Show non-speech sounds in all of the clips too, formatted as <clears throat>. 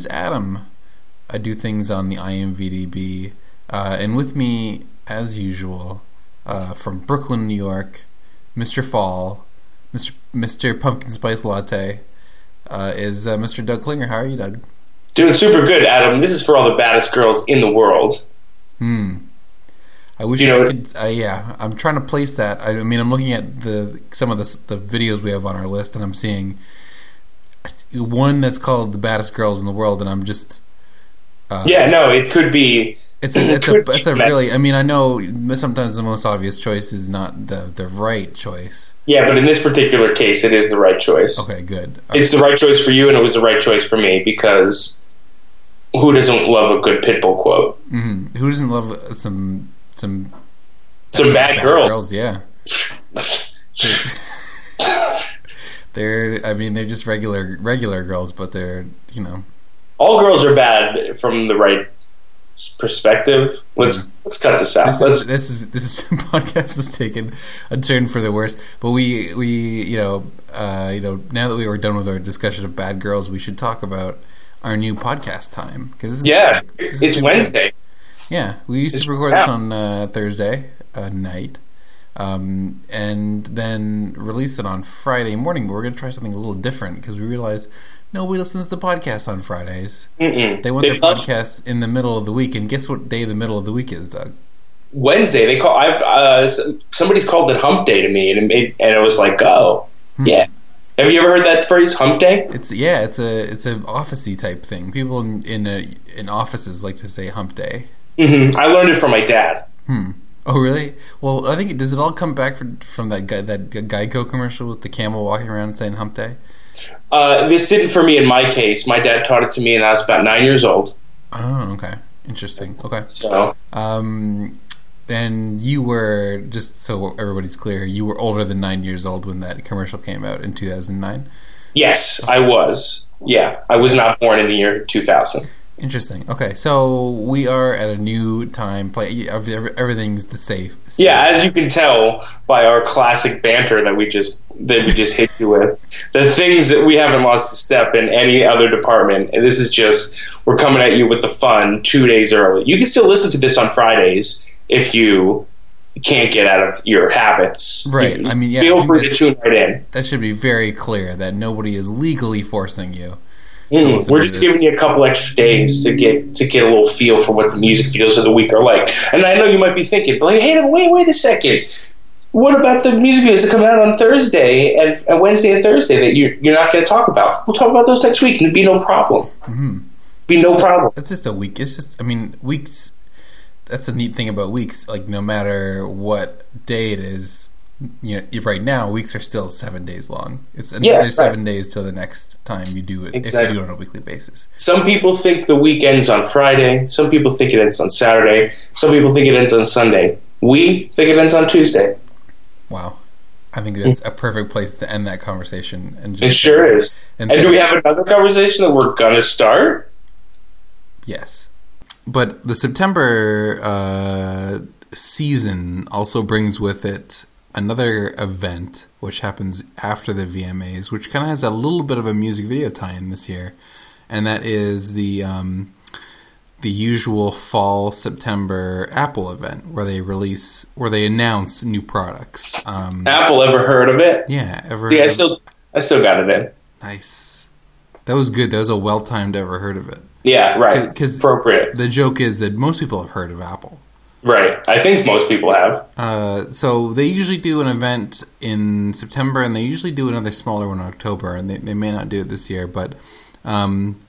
is Adam. I do things on the IMVDB. Uh, and with me, as usual, uh, from Brooklyn, New York, Mr. Fall, Mr. Mr. Pumpkin Spice Latte, uh, is uh, Mr. Doug Klinger. How are you, Doug? Doing super good, Adam. This is for all the baddest girls in the world. Hmm. I wish You know I could. Uh, yeah, I'm trying to place that. I, I mean, I'm looking at the some of the the videos we have on our list, and I'm seeing one that's called "The Baddest Girls in the World," and I'm just. Uh, Yeah, no, it could be. It's a, it's a, it's a really. I mean, I know sometimes the most obvious choice is not the the right choice. Yeah, but in this particular case, it is the right choice. Okay, good. It's the right choice for you, and it was the right choice for me because who doesn't love a good Pitbull quote? hmm Who doesn't love some some Some bad, girls. Yeah, <laughs> <laughs> <laughs> they're. I mean, they're just regular regular girls, but they're you know. all girls are bad from the right perspective. Let's let's cut this out. This let's is, this is this is, <laughs> podcast has taken a turn for the worse. But we we you know uh, you know now that we were done with our discussion of bad girls, we should talk about our new podcast time because yeah, this is it's Wednesday. Yeah, we used It's to record this on uh, Thursday uh, night, um, and then release it on Friday morning. But we're gonna try something a little different because we realized nobody listens to podcasts on Fridays. Mm-mm. They want their love- podcasts in the middle of the week, and guess what day the middle of the week is, Doug? Wednesday. They call. I've uh, somebody's called it Hump Day to me, and it made, and it was like, oh, Hmm. yeah. Have you ever heard that phrase, Hump Day? It's yeah, it's a it's an officey type thing. People in in, uh in offices like to say hump day. hmm I learned it from my dad. Oh really? Well, I think does it all come back from, from that guy that Geico commercial with the camel walking around saying hump day? Uh, this didn't for me in my case. My dad taught it to me, and I was about nine years old. Oh, okay, interesting. Okay, So um, and you were just so everybody's clear, you were older than nine years old when that commercial came out in two thousand nine. yes, I was. Yeah, I was not born in the year 2000. Interesting. Okay, so we are at a new time. Play every- every- everything's the safe. Yeah, as you can tell by our classic banter that we just that we just hit you with, the things that we haven't lost a step in any other department, and this is just we're coming at you with the fun two days early. You can still listen to this on Fridays if you can't get out of your habits. Right, You- I mean, yeah, feel free to tune right in. that should be very clear that nobody is legally forcing you. Mm, listen we're just this. giving you a couple extra days to get to get a little feel for what the music videos of the week are like. And I know you might be thinking, like, hey, wait, wait a second. What about the music videos that come out on Thursday and, and Wednesday and Thursday that you're, you're not going to talk about? We'll talk about those next week, and it'd be no problem. Mm-hmm. Be no It's problem. It's just a week. It's just, I mean, weeks. That's a neat thing about weeks. Like, no matter what day it is, you know, right now weeks are still seven days long. It's another Yeah, right. seven days till the next time you do it. If you Exactly. do it on a weekly basis. Some people think the week ends on Friday. Some people think it ends on Saturday. Some people think it ends on Sunday. We think it ends on Tuesday. Wow, I think that's a perfect place to end that conversation. And just It sure is. And, And do we have another conversation that we're going to start? Yes. But the September uh, season also brings with it another event, which happens after the VMAs, which kind of has a little bit of a music video tie-in this year, and that is the um, the usual fall September Apple event where they release where they announce new products. Um, Apple ever heard of it? yeah, ever See, I still, I still got it in. nice. That was good. That was a well timed. Ever heard of it? Yeah, right. Because Appropriate. The joke is that most people have heard of Apple. Right. I think most people have. Uh, so they usually do an event in September, and they usually do another smaller one in October, and they, they may not do it this year, but um,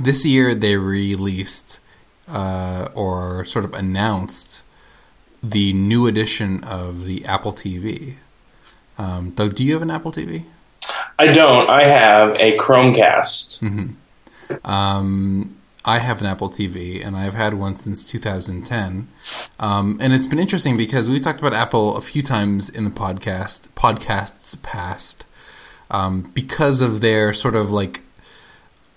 this year they released uh, or sort of announced the new edition of the Apple TV. Um, though, do you have an Apple TV? I don't. I have a Chromecast. Um, I have an Apple TV, and I've had one since 2010. Um, and it's been interesting because we talked about Apple a few times in the podcast, podcasts past, um, because of their sort of like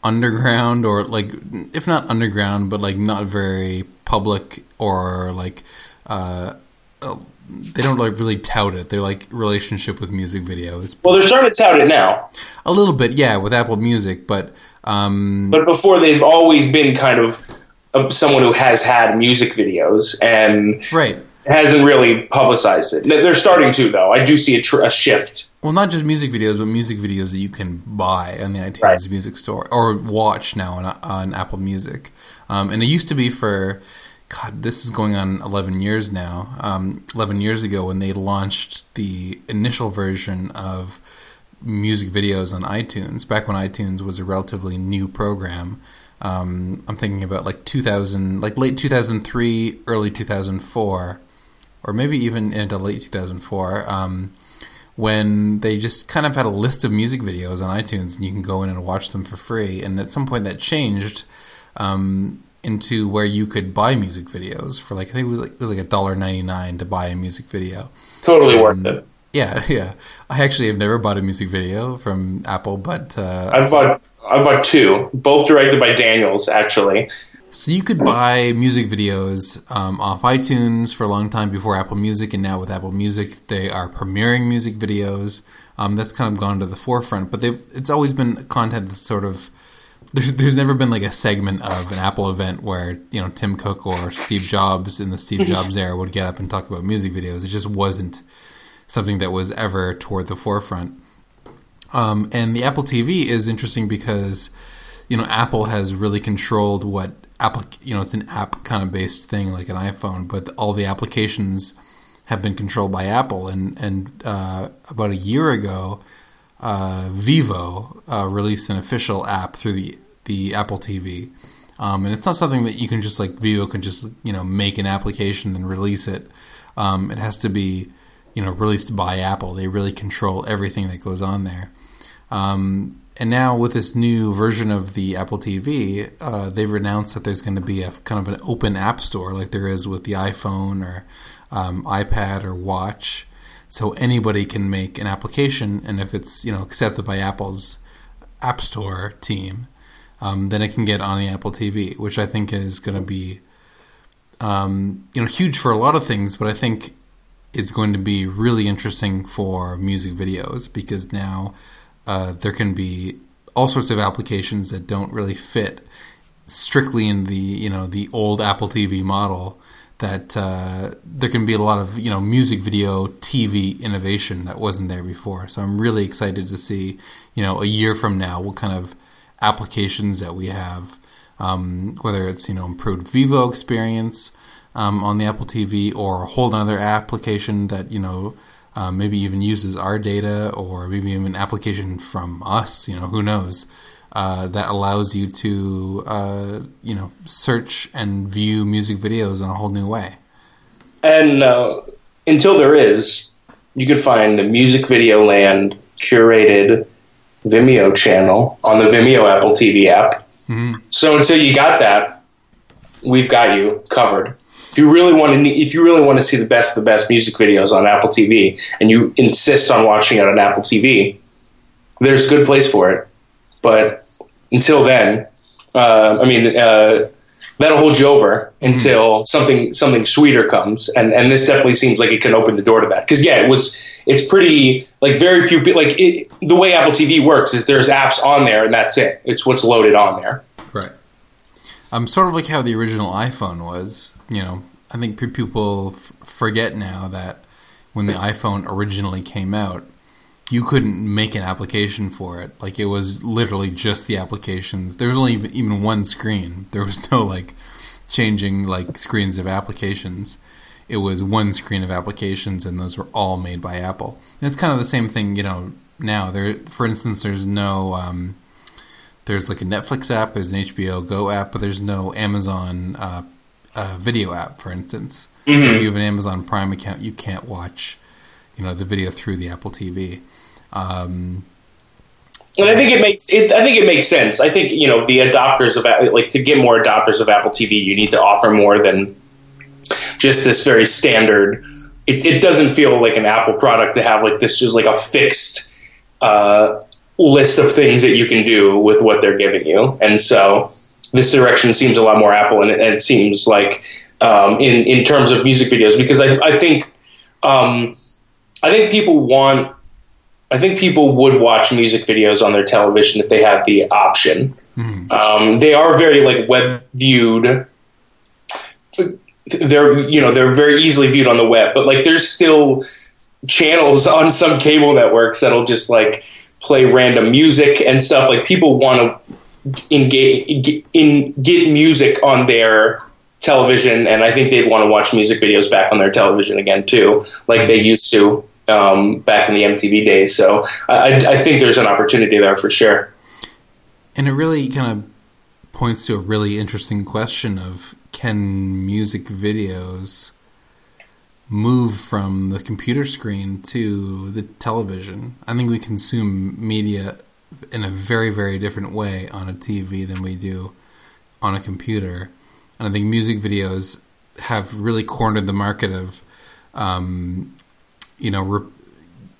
underground or like, if not underground, but like not very public or like, uh, uh, they don't like really tout it. They're like relationship with music videos. Well, they're starting to tout it now. A little bit, yeah, with Apple Music, but um, but before they've always been kind of uh, someone who has had music videos and right hasn't really publicized it. They're starting to though. I do see a, tr- a shift. Well, not just music videos, but music videos that you can buy on the iTunes Right. Music Store or watch now on, on Apple Music. Um, and it used to be for, God, this is going on 11 years now. Um, 11 years ago when they launched the initial version of music videos on iTunes, back when iTunes was a relatively new program. Um, I'm thinking about like 2000, like late 2003, early 2004, or maybe even into late 2004. Um, when they just kind of had a list of music videos on iTunes and you can go in and watch them for free. And at some point that changed um, into where you could buy music videos for like I think it was like it was like a dollar ninety nine to buy a music video. Totally worth it. Yeah, <laughs> yeah. I actually have never bought a music video from Apple, but uh, I've bought I've bought two, both directed by Daniels actually. So you could buy music videos um, off iTunes for a long time before Apple Music, and now with Apple Music, they are premiering music videos. Um, that's kind of gone to the forefront, but they it's always been content that's sort of there's there's never been like a segment of an Apple event where you know Tim Cook or Steve Jobs in the Steve Jobs era would get up and talk about music videos. It just wasn't something that was ever toward the forefront. Um, and the Apple TV is interesting because you know Apple has really controlled what Apple you know it's an app kind of based thing like an iPhone, but all the applications have been controlled by Apple. And and uh, about a year ago, uh, Vevo uh, released an official app through the the Apple TV. Um, and it's not something that you can just like Vevo can just you know make an application and release it. Um, it has to be you know released by Apple. They really control everything that goes on there. Um, and now with this new version of the Apple TV, uh, they've announced that there's going to be a kind of an open app store like there is with the iPhone or um, iPad or Watch. So anybody can make an application, and if it's you know accepted by Apple's App Store team, um, then it can get on the Apple TV, which I think is going to be um, you know huge for a lot of things. But I think it's going to be really interesting for music videos because now uh, there can be all sorts of applications that don't really fit strictly in the you know the old Apple TV model. That uh, there can be a lot of you know music video TV innovation that wasn't there before. So I'm really excited to see you know a year from now what kind of applications that we have, um, whether it's you know improved Vevo experience um, on the Apple TV or a whole other application that you know uh, maybe even uses our data or maybe even an application from us. You know who knows. Uh, that allows you to, uh, you know, search and view music videos in a whole new way. And uh, until there is, you can find the Music Video Land curated Vimeo channel on the Vimeo Apple TV app. So until you got that, we've got you covered. If you really want to, if you really want to see the best of the best music videos on Apple TV, and you insist on watching it on Apple TV, there's a good place for it. But until then, uh, I mean, uh, that'll hold you over until something something sweeter comes, and and this definitely seems like it can open the door to that. Because yeah, it was it's pretty like very few people like it, the way Apple TV works is there's apps on there and that's it. It's what's loaded on there. Um, sort of like how the original iPhone was. You know, I think people f- forget now that when the iPhone originally came out, you couldn't make an application for it. Like it was literally just the applications. There was only even, even one screen. There was no like changing like screens of applications. It was one screen of applications, and those were all made by Apple. And it's kind of the same thing, you know. Now there, for instance, there's no um, there's like a Netflix app, there's an HBO Go app, but there's no Amazon uh, uh, video app, for instance. So if you have an Amazon Prime account, you can't watch, you know, the video through the Apple TV. Um, And I think it makes it. I think it makes sense. I think you know the adopters of like to get more adopters of Apple TV, you need to offer more than just this very standard. It, it doesn't feel like an Apple product to have like this just like a fixed uh, list of things that you can do with what they're giving you, and so this direction seems a lot more Apple, and it, and it seems like um, in in terms of music videos because I I think um, I think people want. I think people would watch music videos on their television if they have the option. Mm-hmm. Um, they are very like web viewed. They're you know they're very easily viewed on the web, but like there's still channels on some cable networks that'll just like play random music and stuff. Like people want to engage in get music on their television, and I think they'd want to watch music videos back on their television again too, like they used to um, back in the MTV days. So I, I think there's an opportunity there for sure. And it really kind of points to a really interesting question of can music videos move from the computer screen to the television. I think we consume media in a very, very different way on a TV than we do on a computer. And I think music videos have really cornered the market of, um, you know, re-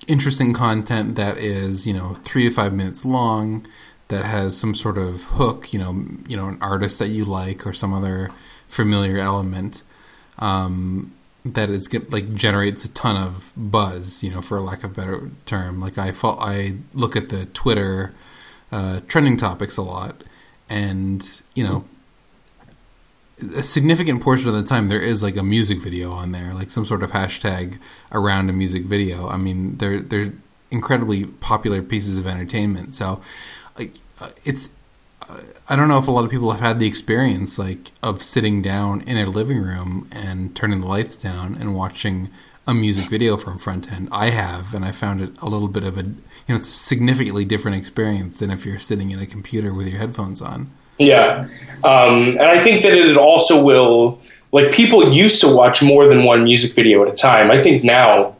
interesting content that is, you know, three to five minutes long, that has some sort of hook, you know, you know, an artist that you like or some other familiar element. Um, that is like generates a ton of buzz, you know, for lack of a better term. Like I fall, I look at the Twitter uh, trending topics a lot, and you know, a significant portion of the time there is like a music video on there, like some sort of hashtag around a music video. I mean, they're they're incredibly popular pieces of entertainment. So, like, uh, it's I don't know if a lot of people have had the experience like of sitting down in their living room and turning the lights down and watching a music video from front end. I have, and I found it a little bit of a you know it's a significantly different experience than if you're sitting in a computer with your headphones on. Yeah, um, and I think that it also will like people used to watch more than one music video at a time. I think now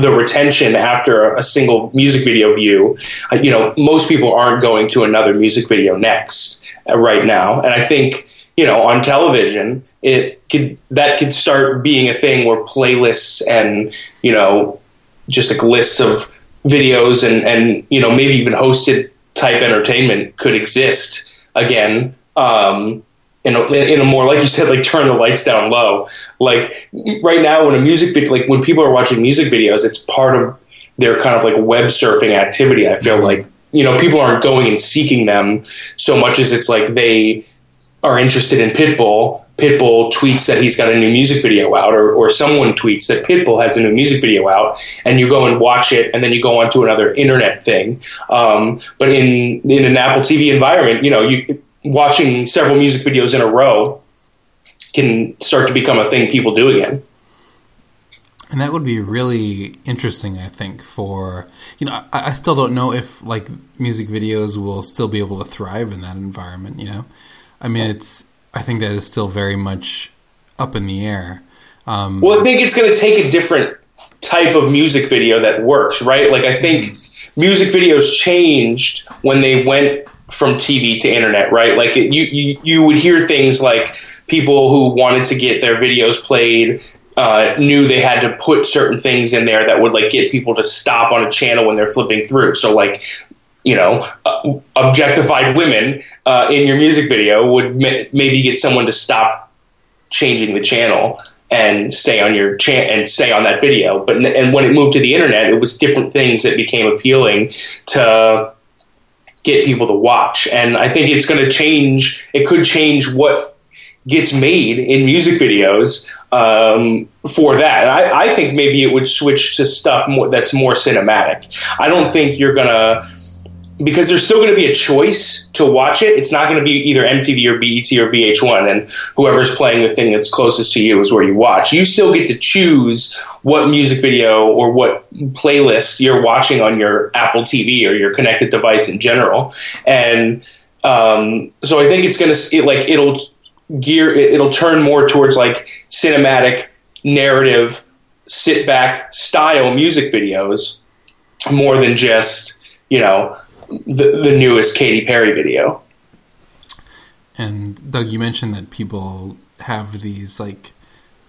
the retention after a single music video view, uh, you know, most people aren't going to another music video next uh, right now. And I think, you know, on television, it could that could start being a thing where playlists and, you know, just like lists of videos and and you know, maybe even hosted type entertainment could exist again. Um, in a, in a more like you said like turn the lights down low. Like right now when a music video like when people are watching music videos it's part of their kind of like web surfing activity i feel mm-hmm. like. You know people aren't going and seeking them so much as it's like they are interested in pitbull. Pitbull tweets that he's got a new music video out or, or someone tweets that pitbull has a new music video out and you go and watch it and then you go on to another internet thing. Um, but in in an apple tv environment you know you watching several music videos in a row can start to become a thing people do again. And that would be really interesting, I think, for you know, I, I, still don't know if like music videos will still be able to thrive in that environment. You know, I mean, it's I think that is still very much up in the air. Um, well, I think it's going to take a different type of music video that works, right? Like I think mm-hmm. music videos changed when they went from TV to internet, right? Like it, you, you you would hear things like people who wanted to get their videos played uh, knew they had to put certain things in there that would like get people to stop on a channel when they're flipping through. So like you know, uh, objectified women uh, in your music video would ma- maybe get someone to stop changing the channel and stay on your cha- and stay on that video. But and when it moved to the internet, it was different things that became appealing to get people to watch. And I think it's going to change. It could change what gets made in music videos um, for that. I, I, think maybe it would switch to stuff more, that's more cinematic. I don't think you're going to because there's still going to be a choice to watch it. It's not going to be either MTV or BET or VH1, and whoever's playing the thing that's closest to you is where you watch. You still get to choose what music video or what playlist you're watching on your Apple TV or your connected device in general, and um, so I think it's going to like it'll gear it'll turn more towards like cinematic narrative sit back style music videos more than just you know the, the newest Katy Perry video. And Doug, you mentioned that people have these like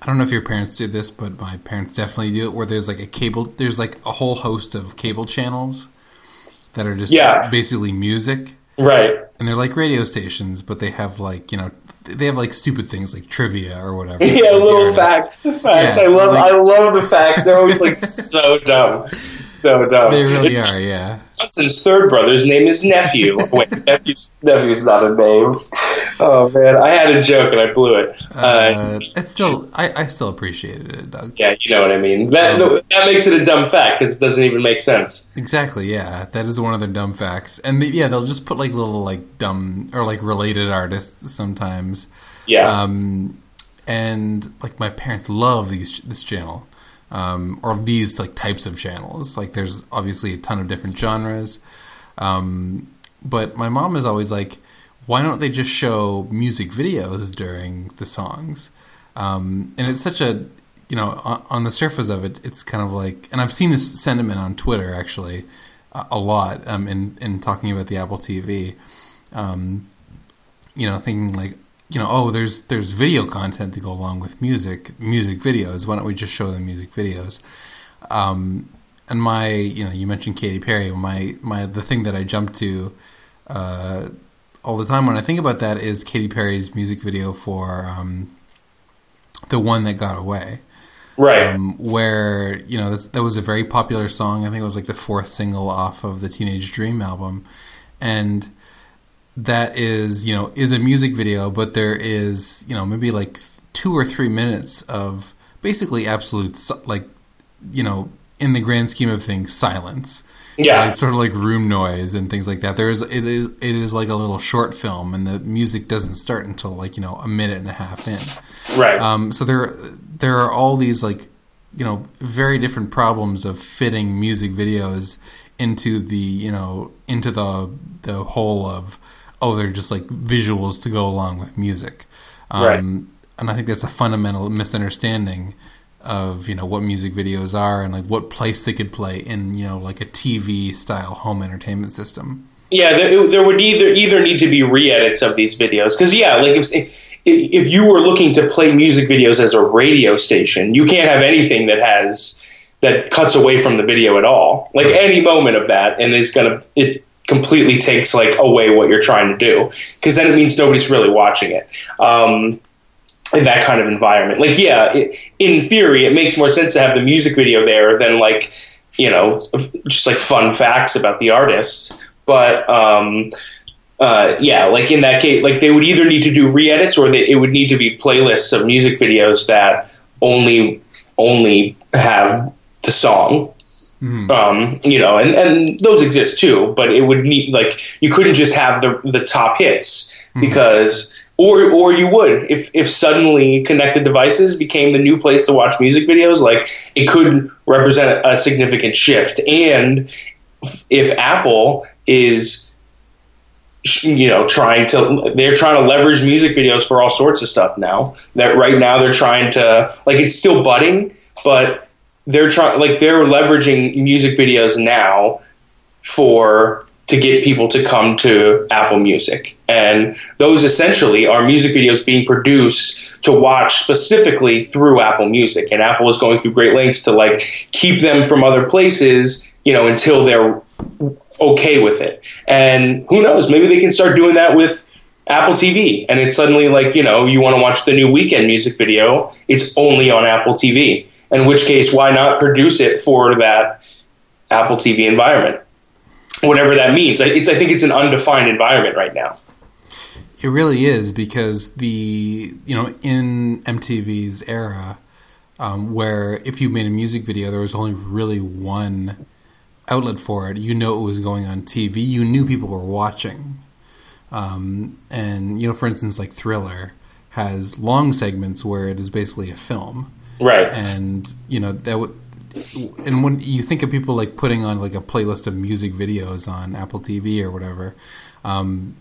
I don't know if your parents do this, but my parents definitely do it. Where there's like a cable, there's like a whole host of cable channels that are just yeah. basically music, right? And they're like radio stations, but they have like you know they have like stupid things like trivia or whatever. <laughs> Yeah, like little facts. Facts. Yeah, I love. like- I love the facts. They're always like so <laughs> dumb, so dumb. They really It's- are, yeah. Johnson's third brother's name is nephew. <laughs> Wait, nephew's nephew's not a name. Oh man, I had a joke and I blew it. Uh, Uh, it's still, I, I still appreciated it, Doug. yeah, you know what I mean. That Um, that makes it a dumb fact because it doesn't even make sense. Exactly, yeah. That is one of their dumb facts. And they, yeah, they'll just put like little like dumb or like related artists sometimes. Yeah, Um, and like my parents love these this channel. Um, or these like types of channels. Like there's obviously a ton of different genres. Um, but my mom is always like, why don't they just show music videos during the songs? Um, and it's such a, you know, on, the surface of it, it's kind of like, and I've seen this sentiment on Twitter actually a, a lot um, in, in talking about the Apple TV. Um, you know, thinking like, you know, oh, there's there's video content to go along with music, music videos. Why don't we just show the music videos? Um, and my, you know, you mentioned Katy Perry. My my the thing that I jump to uh, all the time when I think about that is Katy Perry's music video for um, the one that got away, right. um, where you know that's, that was a very popular song. I think it was like the fourth single off of the Teenage Dream album, and that is you know is a music video, but there is you know maybe like two or three minutes of basically absolute like you know in the grand scheme of things silence yeah, like sort of like room noise and things like that. There is it is it is like a little short film, and the music doesn't start until like you know a minute and a half in. right. Um, so there there are all these like you know very different problems of fitting music videos into the you know into the the whole of oh they're just like visuals to go along with music. Um, Right. And I think that's a fundamental misunderstanding of you know what music videos are and like what place they could play in you know like a TV style home entertainment system. Yeah, there, there would either either need to be re-edits of these videos because yeah, like if if you were looking to play music videos as a radio station, you can't have anything that has that cuts away from the video at all. Like any moment of that, and is gonna it completely takes like away what you're trying to do because then it means nobody's really watching it. Um, in that kind of environment, like yeah, it, in theory, it makes more sense to have the music video there than like you know just like fun facts about the artists but um, uh, yeah, like in that case, like they would either need to do re-edits or they, it would need to be playlists of music videos that only only have the song. Um, you know, and, and those exist too, but it would need like you couldn't just have the the top hits because or or you would if if suddenly connected devices became the new place to watch music videos, like it could represent a significant shift. And if Apple is you know trying to they're trying to leverage music videos for all sorts of stuff now that right now they're trying to like it's still budding but they're trying like they're leveraging music videos now for to get people to come to Apple Music and those essentially are music videos being produced to watch specifically through Apple Music and Apple is going through great lengths to like keep them from other places you know until they're okay with it. And who knows, maybe they can start doing that with Apple TV. And it's suddenly like, you know, you want to watch the new Weeknd music video, it's only on Apple TV. In which case, why not produce it for that Apple TV environment? Whatever that means. It's, I think it's an undefined environment right now. It really is because the you know in MTV's era, um, where if you made a music video, there was only really one outlet for it. You know it was going on TV. You knew people were watching, um, and you know, for instance, like Thriller has long segments where it is basically a film, Right. and you know that would. And when you think of people like putting on like a playlist of music videos on Apple TV or whatever, um,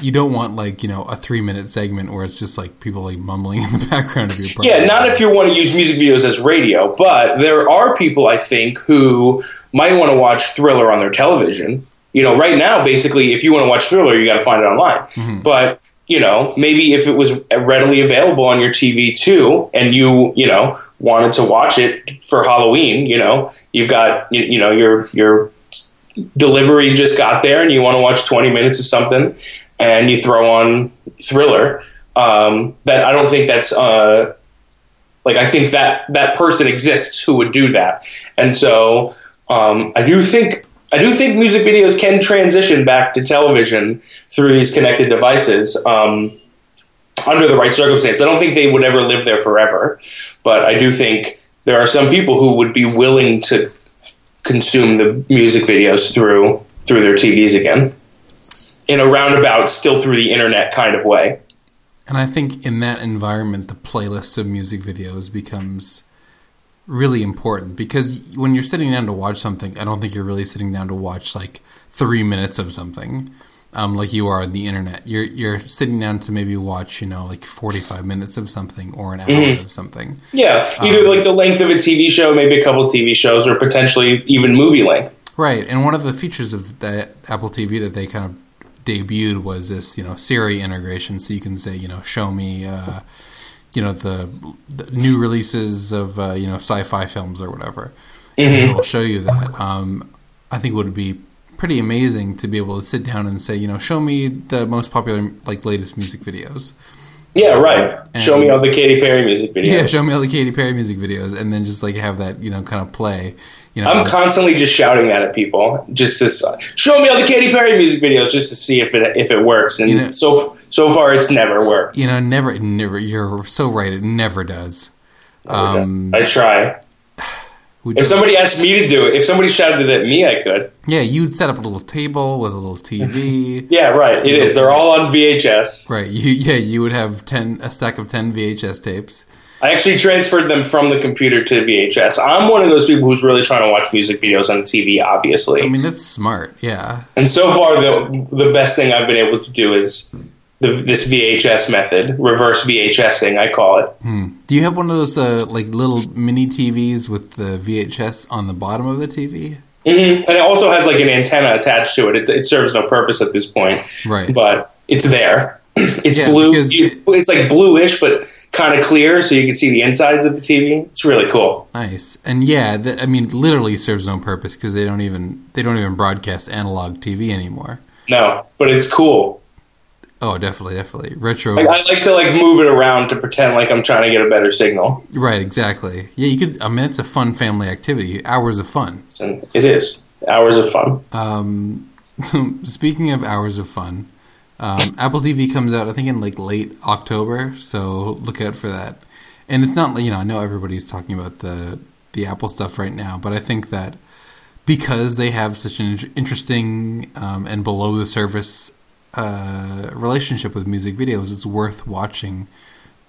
you don't want like you know a three minute segment where it's just like people like mumbling in the <laughs> background of your Yeah, not if you want to use music videos as radio, but there are people I think who might want to watch Thriller on their television. You know, right now, basically, if you want to watch Thriller, you got to find it online. But you know, maybe if it was readily available on your TV too, and you you know wanted to watch it for Halloween, you know, you've got you, you know your your delivery just got there, and you want to watch twenty minutes of something, and you throw on Thriller Um, that I don't think that's uh, like I think that that person exists who would do that, and so um, I do think I do think music videos can transition back to television through these connected devices um, under the right circumstance. I don't think they would ever live there forever, but I do think there are some people who would be willing to consume the music videos through through their TVs again in a roundabout, still through the internet kind of way. And I think in that environment, the playlist of music videos becomes really important because when you're sitting down to watch something, I don't think you're really sitting down to watch like three minutes of something. Um, like you are on the internet, you're you're sitting down to maybe watch, you know, like forty five minutes of something or an hour mm-hmm. of something. Yeah, either um, like the length of a TV show, maybe a couple TV shows, or potentially even movie length. Right, and one of the features of that Apple TV that they kind of debuted was this, you know, Siri integration, so you can say, you know, show me, uh, you know, the, the, new releases of uh, you know sci-fi films or whatever, mm-hmm. and it will show you that. Um, I think it would be pretty amazing to be able to sit down and say, you know, show me the most popular, like, latest music videos. Yeah, right. And, show me all the Katy Perry music <laughs> videos. Yeah, show me all the Katy Perry music videos, and then just like have that, you know, kind of play. You know, I'm constantly just shouting that at people, just to show me all the Katy Perry music videos, just to see if it if it works. And you know, so so far, it's never worked. You know, never, never. You're so right. It never does. Never um, does. I try. <sighs> if somebody asked me to do it, if somebody shouted it at me, I could. Yeah, you'd set up a little table with a little TV. <laughs> yeah, right. It is. They're all on VHS. Right. You <laughs> yeah, you would have ten a stack of ten VHS tapes. I actually transferred them from the computer to VHS. I'm one of those people who's really trying to watch music videos on TV. Obviously, I mean that's smart. Yeah. And so far, the the best thing I've been able to do is the, this VHS method, reverse VHSing, I call it. Hmm. Do you have one of those uh, like little mini TVs with the VHS on the bottom of the TV? Mm-hmm. And it also has like an antenna attached to it. it. It serves no purpose at this point, right? But it's there. <clears throat> It's yeah, blue. It's, it's, like bluish, but kind of clear, so you can see the insides of the TV. It's really cool. Nice, and yeah, the, I mean, literally serves no purpose because they don't even they don't even broadcast analog TV anymore. No, but it's cool. Oh, definitely, definitely retro. Like, I like to like move it around to pretend like I'm trying to get a better signal. Right, exactly. Yeah, you could. I mean, it's a fun family activity. Hours of fun. It is hours of fun. Um, <laughs> speaking of hours of fun, um, Apple TV comes out I think in like late October, so look out for that. And it's not like you know I know everybody's talking about the the Apple stuff right now, but I think that because they have such an interesting um, and below the surface uh, relationship with music videos, it's worth watching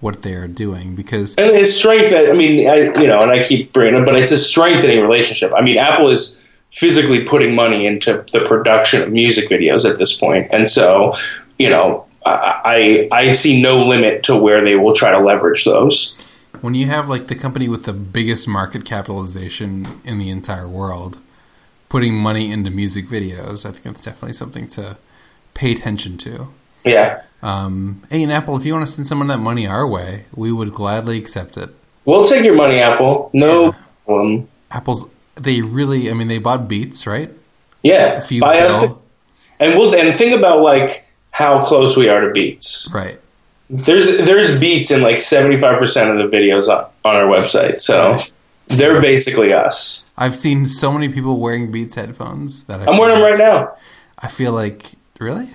what they are doing because and his strength. I mean, I you know, and I keep bringing it, but it's a strengthening relationship. I mean, Apple is physically putting money into the production of music videos at this point, and so you know, I I see no limit to where they will try to leverage those. When you have like the company with the biggest market capitalization in the entire world putting money into music videos, I think it's definitely something to pay attention to. Yeah. Um, hey, and Apple, if you want to send some of that money our way, we would gladly accept it. We'll take your money, Apple. No yeah. Apple's they really, I mean, they bought Beats, right? Yeah. If you buy us, and we'll and think about like how close we are to Beats. Right. There's there's Beats in like seventy five percent of the videos on, on our website, so right. they're basically us. I've seen so many people wearing Beats headphones that I am wearing them right now. I feel like Really?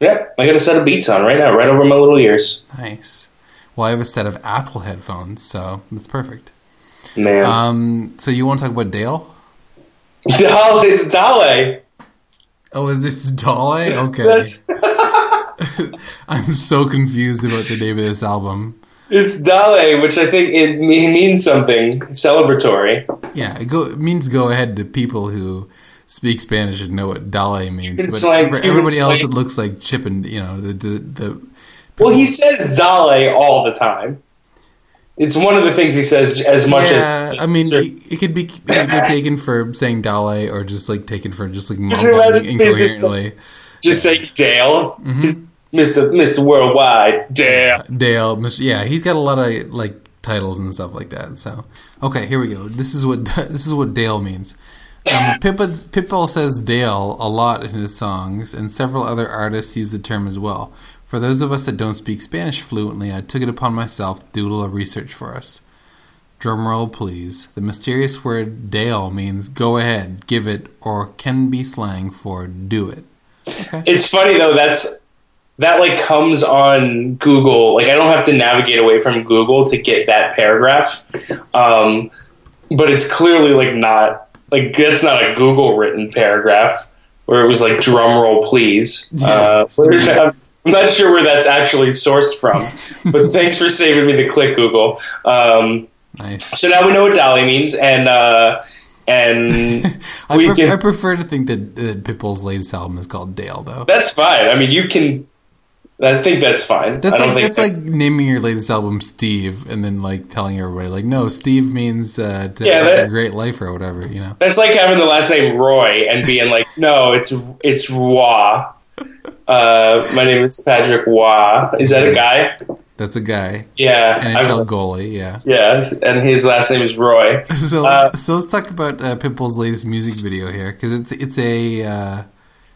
Yeah, I got a set of Beats on right now, right over my little ears. Nice. Well, I have a set of Apple headphones, so that's perfect. Man. Um, so you want to talk about Dale? <laughs> Dale, it's Dale. Oh, is it Dale? Okay. <laughs> <laughs> I'm so confused about the name of this album. It's Dale, which I think it means something celebratory. Yeah, it, go, it means go ahead to people who speak Spanish and know what dale means. It's but like, for everybody else, like, it looks like chip and you know the the. the well, he says dale all the time. It's one of the things he says as much yeah, as. I mean, it, could be <laughs> taken for saying dale or just like taken for just like mumbling incoherently. Just, just say Dale. Mm-hmm. Mr. Mr. Worldwide, Dale. Dale, Mr. yeah, he's got a lot of like titles and stuff like that. So, okay, here we go. This is what <laughs> this is what Dale means. Um, Pitbull, Pitbull says Dale a lot in his songs, and several other artists use the term as well. For those of us that don't speak Spanish fluently, I took it upon myself to do a little research for us. Drumroll, please. The mysterious word Dale means go ahead, give it, or can be slang for do it. Okay. It's funny though. That's that like comes on Google. Like I don't have to navigate away from Google to get that paragraph. Um, but it's clearly like not like that's not a Google written paragraph where it was like drum roll please. Yeah. Uh, I'm not sure where that's actually sourced from, <laughs> but thanks for saving me the click, Google. Um, nice. So now we know what Dale means, and uh, and <laughs> I, pref- can, I, prefer to think that, that Pitbull's latest album is called Dale, though. That's fine. I mean, you can I think that's fine. That's like that's like naming your latest album Steve and then like telling everybody like no Steve means uh, to yeah, that, a great life or whatever you know. That's like having the last name Roy and being like no it's it's Wah. Uh, my name is Patrick Wah. Is that a guy? That's a guy. Yeah, NHL goalie. Yeah. Yeah, and his last name is Roy. <laughs> So uh, so let's talk about uh, Pitbull's latest music video here because it's it's a uh,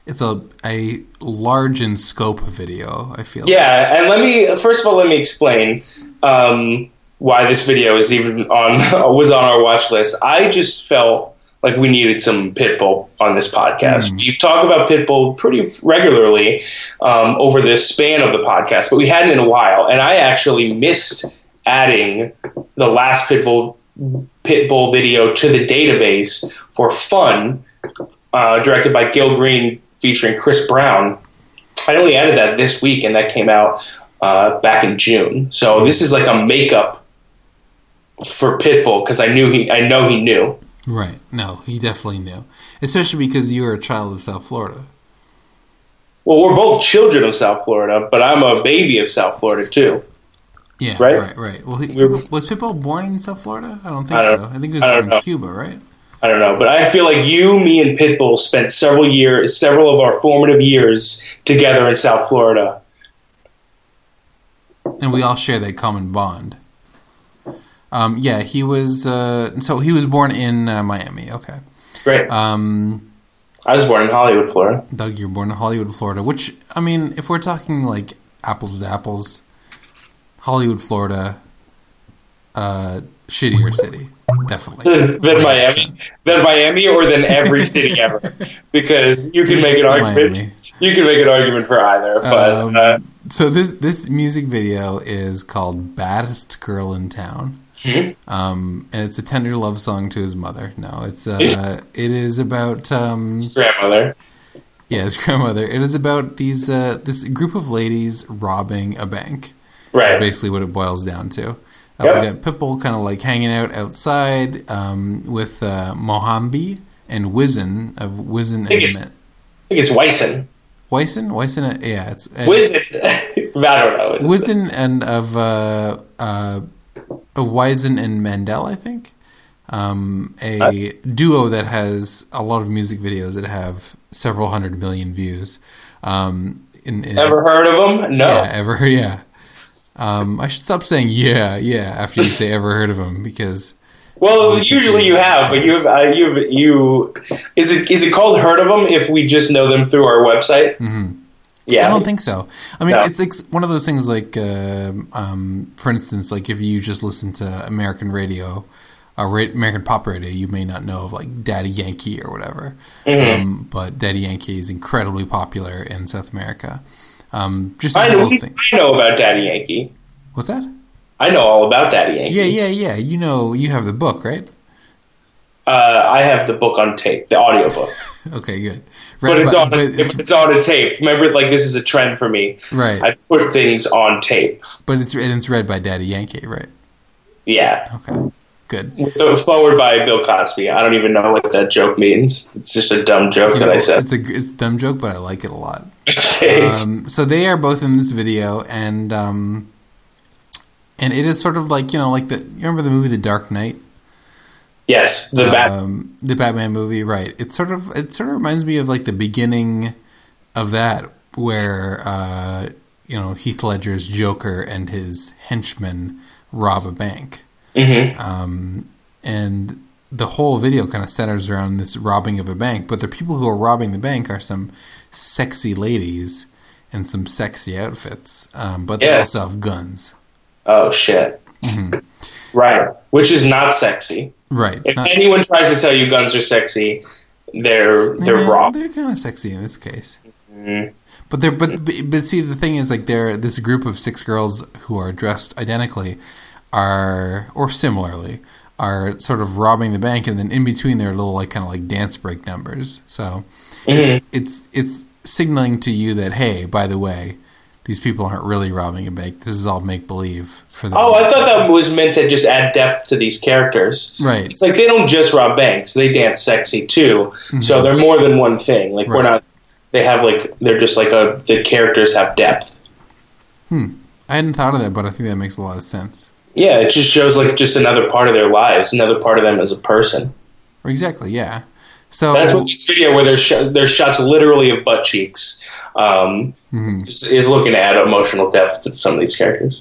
it's a a large in scope video. I feel. Yeah, like. and let me first of all let me explain um, why this video is even on <laughs> was on our watch list. I just felt like we needed some Pitbull on this podcast. Mm. We've talked about Pitbull pretty regularly um, over the span of the podcast, but we hadn't in a while, and I actually missed adding the last Pitbull Pitbull video to the database for fun. Uh, directed by Gil Green featuring Chris Brown. I only added that this week, and that came out uh, back in June. So this is like a makeup for Pitbull because I knew he, I know he knew. Right. No, he definitely knew, especially because you are a child of South Florida. Well, we're both children of South Florida, but I'm a baby of South Florida too. Yeah, right, right, right. Well, he, was Pitbull born in South Florida? I don't think I don't, so. I think he was born in Cuba, right? I don't know, but I feel like you, me, and Pitbull spent several years, several of our formative years together in South Florida. And we all share that common bond. Um, yeah, he was. Uh, so he was born in uh, Miami. Okay, great. Um, I was born in Hollywood, Florida. Doug, you're born in Hollywood, Florida. Which I mean, if we're talking like apples to apples, Hollywood, Florida, uh, shittier city definitely. Than, than Miami, than Miami, or than every city ever, because you can make an argument. Miami. You can make an argument for either. But um, uh, so this this music video is called "Baddest Girl in Town." Mm-hmm. Um, and it's a tender love song to his mother. No, it's uh, it is about um, his grandmother. Yeah, his grandmother. It is about these uh, this group of ladies robbing a bank. Right. That's basically what it boils down to. Uh, yep. We got Pitbull kind of like hanging out outside um, with uh, Mohombi and Wizen of Wizen. I think it's, I think it's Wyson. Wyson, Wyson, uh, yeah, it's, Wizen. <laughs> I don't know. Wizen and of uh, uh, Wyzen and Mandel, I think. Um, a duo that has a lot of music videos that have several hundred million views. Um, in, in ever heard of them? No. Yeah, ever? <laughs> Yeah. Um, I should stop saying yeah, yeah after you say ever heard of him because. Well, usually you have, but you have, uh, you have, you is it is it called heard of them if we just know them through our website? Mm-hmm. Yeah, I don't think so. I mean, no. it's like one of those things. Like, uh, um, for instance, like if you just listen to American radio, uh, American pop radio, you may not know of like Daddy Yankee or whatever. Mm-hmm. Um, but Daddy Yankee is incredibly popular in South America. Um, just I know, I know about Daddy Yankee. What's that? I know all about Daddy Yankee. Yeah, yeah, yeah. You know, you have the book, right? Uh, I have the book on tape, the audio book. <laughs> okay, good. Right, but it's but, on. But it's, it's, on a tape. Remember, like this is a trend for me. Right. I put things on tape. But it's and it's read by Daddy Yankee, right? Yeah. Okay. Good. So foreword by Bill Cosby. I don't even know what that joke means. It's just a dumb joke you that know, I said. It's a it's a dumb joke, but I like it a lot. um, so they are both in this video, and um, and it is sort of like you know, like the you remember the movie The Dark Knight. Yes, the um, the Batman movie, right? It sort of it sort of reminds me of like the beginning of that, where uh, you know Heath Ledger's Joker and his henchmen rob a bank Mm-hmm. Um, and the whole video kind of centers around this robbing of a bank, but the people who are robbing the bank are some sexy ladies in some sexy outfits, um, but they Yes. also have guns. Oh shit. Right. Which is not sexy. Right. If Not- anyone tries to tell you guns are sexy, they're they're Yeah, wrong. They're kind of sexy in this case. Mhm. But they're but but but see the thing is like they're this group of six girls who are dressed identically are or similarly are sort of robbing the bank and then in between there are little like kind of like dance break numbers. So Mhm. it's it's signaling to you that hey, by the way, these people aren't really robbing a bank. This is all make believe for the Oh, I thought that was meant to just add depth to these characters. right. It's like they don't just rob banks; they dance sexy too. So they're more than one thing. Like we're Mm-hmm. Not. They have like they're just like a the characters have depth. Hmm. I hadn't thought of that, but I think that makes a lot of sense. Yeah, it just shows like just another part of their lives, another part of them as a person. Exactly. Yeah. So That's what this video where there's sh- there's shots literally of butt cheeks um, Mhm. is, is looking to add emotional depth to some of these characters.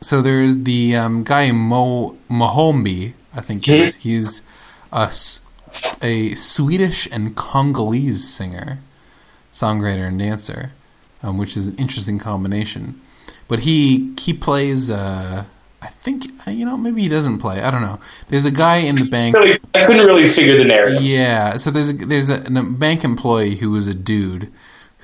so there's the um, guy Mo Mohombi, I think is he's a Swedish and Congolese singer, songwriter and dancer, um, which is an interesting combination. But he he plays. Uh, I think uh, you know maybe he doesn't play. I don't know. There's a guy in the bank. Really, I couldn't really figure the narrative. Yeah, so there's a, there's a, a bank employee who is a dude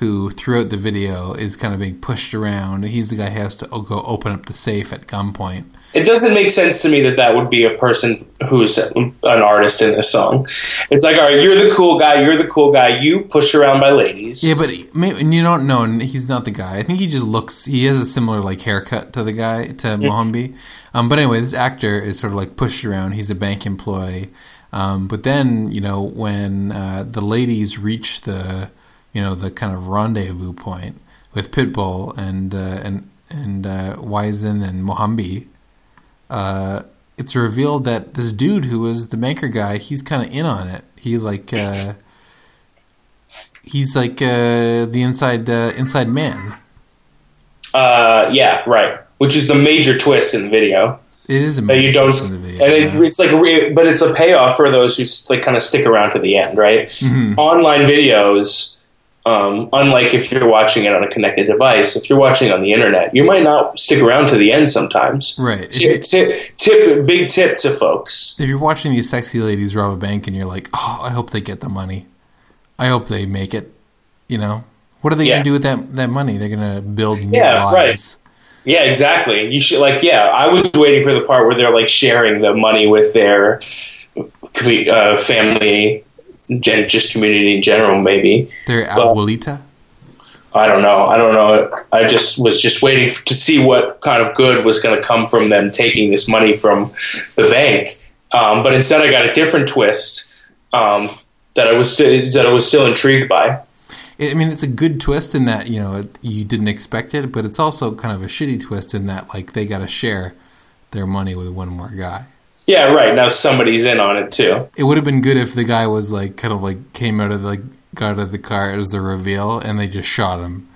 who throughout the video is kind of being pushed around. He's the guy who has to go open up the safe at gunpoint. It doesn't make sense to me that that would be a person who's an artist in this song. It's like, all right, you're the cool guy, you're the cool guy, you push around by ladies. Yeah, but he- and you don't know. He's not the guy. I think he just looks. He has a similar like haircut to the guy to Mohombi. Um, but anyway, this actor is sort of like pushed around. He's a bank employee. Um, but then you know when uh, the ladies reach the you know the kind of rendezvous point with Pitbull and uh, and and uh, Wisin and Mohombi, uh, it's revealed that this dude who was the banker guy, he's kind of in on it. He like. Uh, he's like uh, the inside uh, inside man. Uh, yeah, right. Which is the major twist in the video. It is a That you don't, in the video, and it, yeah. it's like, but it's a payoff for those who like kind of stick around to the end, right? Mhm. Online videos, um, unlike if you're watching it on a connected device, if you're watching on the internet, you might not stick around to the end sometimes. right. Tip, tip, tip, big tip to folks. if you're watching these sexy ladies rob a bank and you're like, oh, I hope they get the money. I hope they make it. You know, what are they Yeah. gonna do with that that money? They're gonna build new Yeah, right. Yeah, exactly. You should like, yeah. I was waiting for the part where they're like sharing the money with their uh, family, gen- just community in general. Maybe They're Well- abuelita. I don't know. I don't know. I just was just waiting to see what kind of good was going to come from them taking this money from the bank. Um, but instead, I got a different twist um, that I was st- that I was still intrigued by. I mean, it's a good twist in that you know you didn't expect it, but it's also kind of a shitty twist in that like they got to share their money with one more guy. Yeah, right. Now somebody's in on it too. It would have been good if the guy was like kind of like came out of the like got out of the car as the reveal and they just shot him.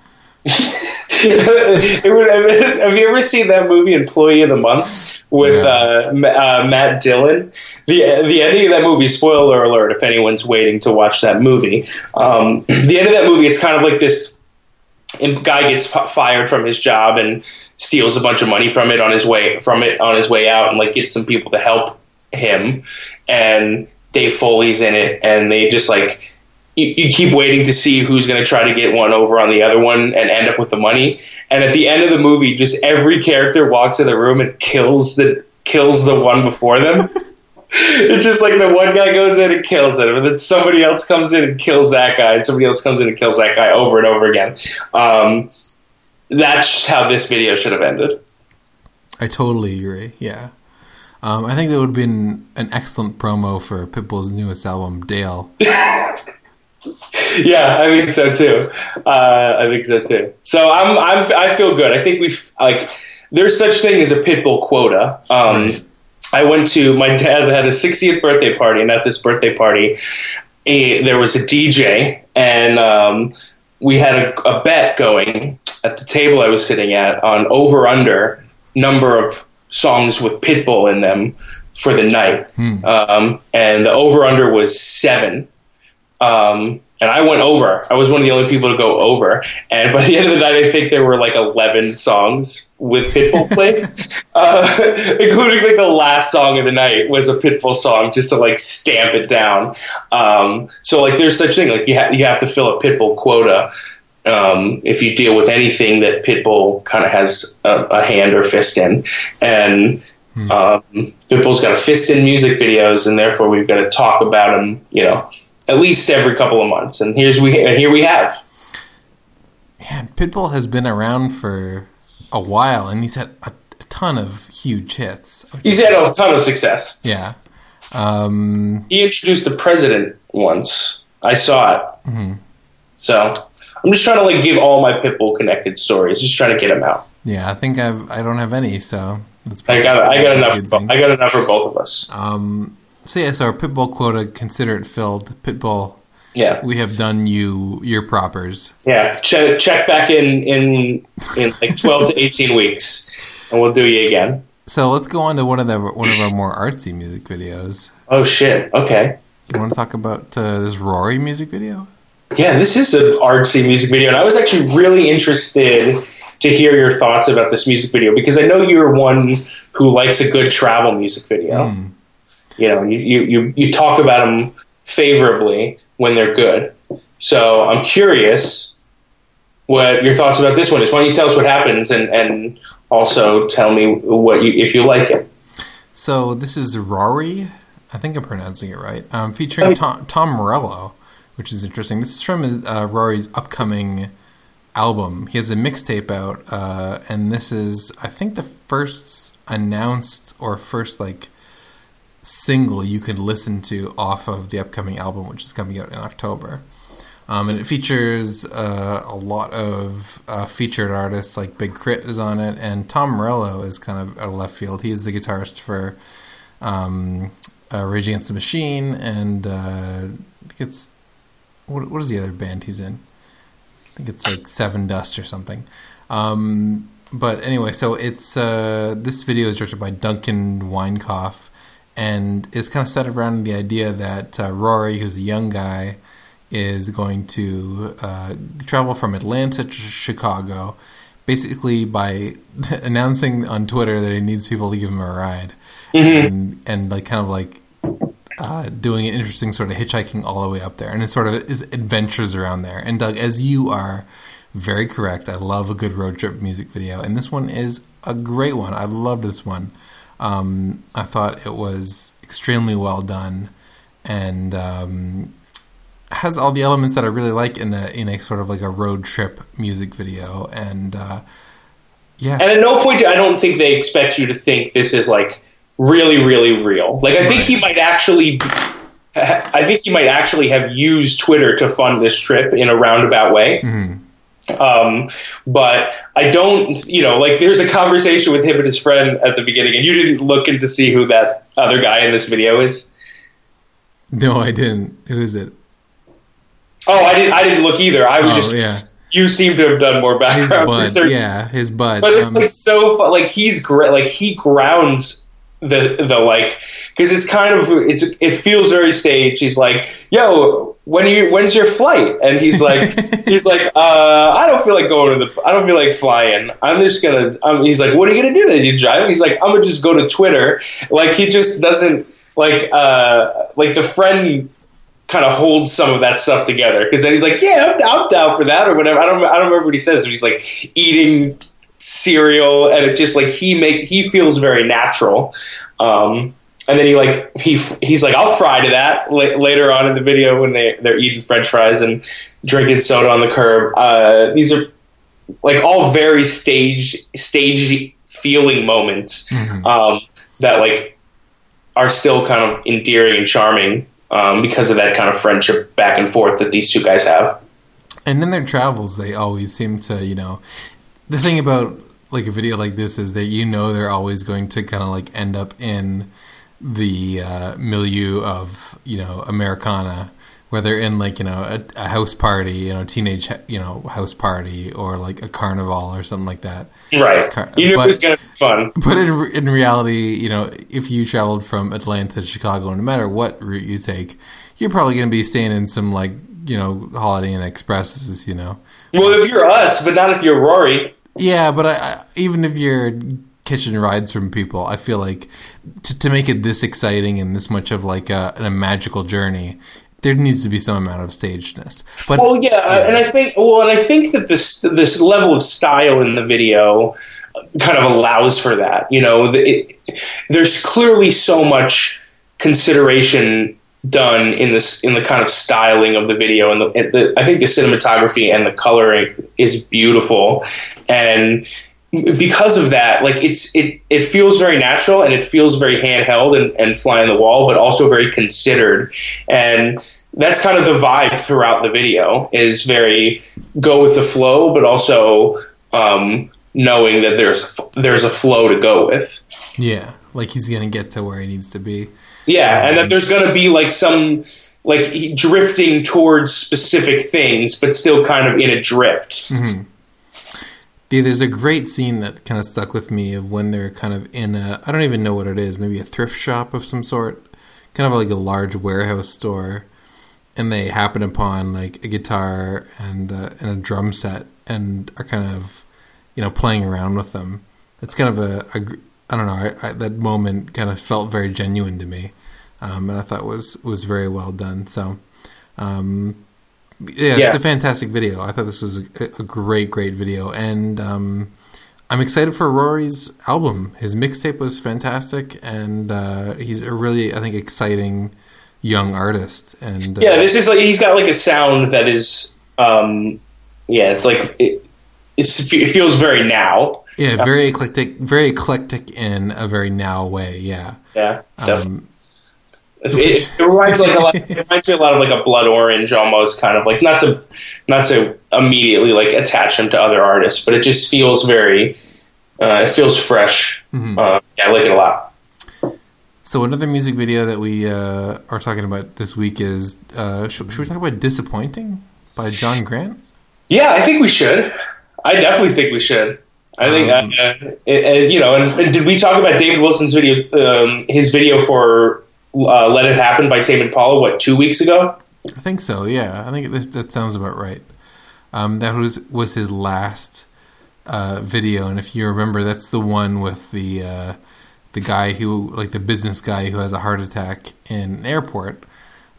<laughs> it would, have you ever seen that movie Employee of the Month with Yeah. uh, uh, Matt Dillon? The the ending of that movie. Spoiler alert! If anyone's waiting to watch that movie, um, <clears throat> the end of that movie. It's kind of like this guy gets fired from his job and steals a bunch of money from it on his way from it on his way out, and like gets some people to help him. And Dave Foley's in it, and they just like you, you keep waiting to see who's going to try to get one over on the other one and end up with the money. And at the end of the movie, just every character walks in the room and kills the kills the one before them. <laughs> it's just like the one guy goes in and kills it, and then somebody else comes in and kills that guy, and somebody else comes in and kills that guy over and over again. Um, that's just how this video should have ended. I totally agree. Yeah. Um, I think that would have been an excellent promo for Pitbull's newest album, Dale. <laughs> yeah, I think so too. Uh, I think so too. So I'm, I'm, I feel good. I think we've like there's such thing as a pitbull quota. Um, Right. I went to my dad had a 60th birthday party, and at this birthday party, a, there was a DJ, and um, we had a, a bet going at the table I was sitting at on over under number of songs with Pitbull in them for the night, um, and the over under was seven. Um, and I went over. I was one of the only people to go over. And by the end of the night, I think there were like eleven songs with Pitbull <laughs> played, uh, <laughs> including like the last song of the night was a Pitbull song, just to like stamp it down. Um, so like, there's such thing like you have you have to fill a Pitbull quota. Um, if you deal with anything that Pitbull kind of has a, a hand or fist in, and um, Pitbull's got a fist in music videos, and therefore we've got to talk about him, you know, at least every couple of months. And here's we and here we have. Man, Pitbull has been around for a while, and he's had a, a ton of huge hits. He's had a ton of success. Yeah. Um, He introduced the president once. I saw it. So I'm just trying to like give all my Pitbull connected stories. Just trying to get them out. yeah, I think I've I don't have any, so that's I got I got enough. For. I got enough for both of us. Um, so yeah, so our Pitbull quota, consider it filled. Pitbull, Yeah, we have done you your propers. yeah. Check check back in in in like 12 to 18 weeks, and we'll do you again. So let's go on to one of the one of our more artsy music videos. Oh shit. Okay. You want to talk about uh, this Raury music video? Yeah, this is an artsy music video, and I was actually really interested to hear your thoughts about this music video because I know you're one who likes a good travel music video. Hmm. You know, you, you, you, you talk about them favorably when they're good. So I'm curious what your thoughts about this one is. Why don't you tell us what happens and, and also tell me what you if you like it. So this is Raury. I think I'm pronouncing it right. Um, featuring Tom, Tom Morello, which is interesting. This is from uh, Raury's upcoming album. He has a mixtape out, uh, and this is I think the first announced or first like single you could listen to off of the upcoming album, which is coming out in October. Um, and it features uh, a lot of uh, featured artists, like Big K.R.I.T. is on it, and Tom Morello is kind of out of left field. He's the guitarist for um, uh, Rage Against the Machine, and uh, it's what, what is the other band he's in? I think it's like Seven Dust or something. Um, but anyway, so it's uh, this video is directed by Duncan Weinkoff, and is kind of set around the idea that uh, Raury, who's a young guy, is going to uh, travel from Atlanta to Chicago, basically by <laughs> announcing on Twitter that he needs people to give him a ride, and and like kind of like uh, doing an interesting sort of hitchhiking all the way up there, and it sort of is adventures around there. And Doug, as you are very correct, I love a good road trip music video, and this one is a great one. I love this one. Um, I thought it was extremely well done, and um, has all the elements that I really like in a in a sort of like a road trip music video. And uh, yeah, And at no point I don't think they expect you to think this is like really, really real. Like I think he might actually I think he might actually have used Twitter to fund this trip in a roundabout way. Um, but I don't, you know, like there's a conversation with him and his friend at the beginning, and you didn't look in to see who that other guy in this video is. no, I didn't. Who is it? Oh, I didn't. I didn't look either. I was Oh, just. yeah. You seem to have done more His background bud. research. Yeah, his bud. But it's Um, like so fun. Like he's great. Like he grounds the the like because it's kind of it's it feels very staged. He's like, "Yo, when are you? When's your flight?" And he's like, <laughs> he's like, uh, "I don't feel like going to the. I don't feel like flying. I'm just gonna." Um, he's like, "What are you gonna do then? You drive?" He's like, "I'm gonna just go to Twitter." Like he just doesn't like uh like the friend kind of holds some of that stuff together because then he's like, "Yeah, I'm, I'm down for that" or whatever. I don't I don't remember what he says, but he's like eating cereal, and it just like he make he feels very natural. Um, and then he like he he's like, "I'll fry to that" la- later on in the video when they they're eating French fries and drinking soda on the curb. Uh, these are like all very stage stagey feeling moments um, that like are still kind of endearing and charming um, because of that kind of friendship back and forth that these two guys have. And in their travels, they always seem to, you know, the thing about like a video like this is that you know they're always going to kind of like end up in the uh, milieu of you know Americana, where they're in like you know a, a house party, you know, teenage you know house party, or like a carnival or something like that. Right. Car- you knew but- it was going to be fun. But in, in reality, you know, if you traveled from Atlanta to Chicago, no matter what route you take, you're probably going to be staying in some like you know Holiday Inn Expresses, you know. Well, if you're us, but not if you're Raury. Yeah, but I, I, even if you're catching rides from people, I feel like to, to make it this exciting and this much of like a, a magical journey, there needs to be some amount of stagedness. But Well, yeah, uh, and I think well, and I think that this this level of style in the video kind of allows for that. You know, it, there's clearly so much consideration done in this in the kind of styling of the video, and the, the I think the cinematography and the coloring is beautiful, and because of that, like it's it it feels very natural and it feels very handheld and, and fly on the wall, but also very considered. And that's kind of the vibe throughout the video is very go with the flow, but also um, knowing that there's there's a flow to go with. yeah, like he's to get to where he needs to be. Yeah, and that there's going to be like some like drifting towards specific things, but still kind of in a drift. Dude, there's a great scene that kind of stuck with me of when they're kind of in a I don't even know what it is, maybe a thrift shop of some sort, kind of like a large warehouse store, and they happen upon like a guitar and uh, and a drum set and are kind of you know playing around with them. It's kind of a, a I don't know I, I, that moment kind of felt very genuine to me, um, and I thought was was very well done. So. Um, yeah, Yeah. it's a fantastic video. I thought this was a, a great, great video, and um, I'm excited for Raury's album. His mixtape was fantastic, and uh, he's a really, I think, exciting young artist. And uh, Yeah, this is like he's got like a sound that is, um, yeah, it's like it, it's, it feels very now. Yeah, very eclectic, very eclectic in a very now way. Yeah, Yeah, um, It, it, it reminds like a lot. <laughs> It reminds me a lot of like a blood orange, almost kind of like not to not to immediately like attach him to other artists, but it just feels very. Uh, it feels fresh. Uh, yeah, I like it a lot. so another music video that we uh, are talking about this week is uh, should, should we talk about "Disappointing" by John Grant? Yeah, I think we should. I definitely think we should. I think Um, uh, it, it- you know. And, and did we talk about David Wilson's video? Um, his video for uh, "Let It Happen" by Tame Impala. What two weeks ago? I think so. Yeah, I think that, that sounds about right. Um, that was was his last uh, video, and if you remember, that's the one with the uh, the guy who, like the business guy who has a heart attack in an airport.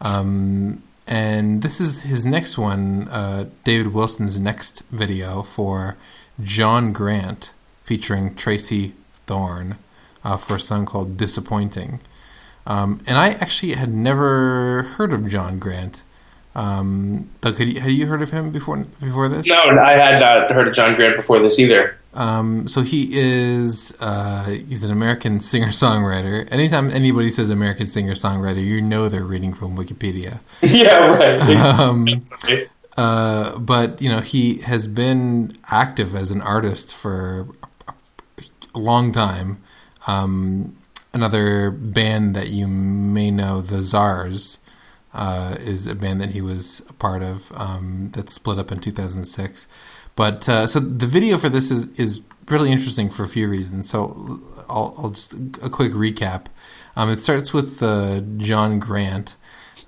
Um, and this is his next one, uh, David Wilson's next video for John Grant, featuring Tracey Thorn, uh, for a song called "Disappointing." Um, and I actually had never heard of John Grant. Um, Doug, had you, had you heard of him before before this? No, I had not heard of John Grant before this either. Um, so he is uh, he's an American singer songwriter. Anytime anybody says American singer songwriter, you know they're reading from Wikipedia. <laughs> yeah, right. <laughs> Um. Uh, but you know he has been active as an artist for a long time. Um, another band that you may know, the Czars, uh, is a band that he was a part of um, that split up in 2006. But uh, so the video for this is is really interesting for a few reasons. So I'll, I'll just a quick recap. Um, it starts with uh, John Grant,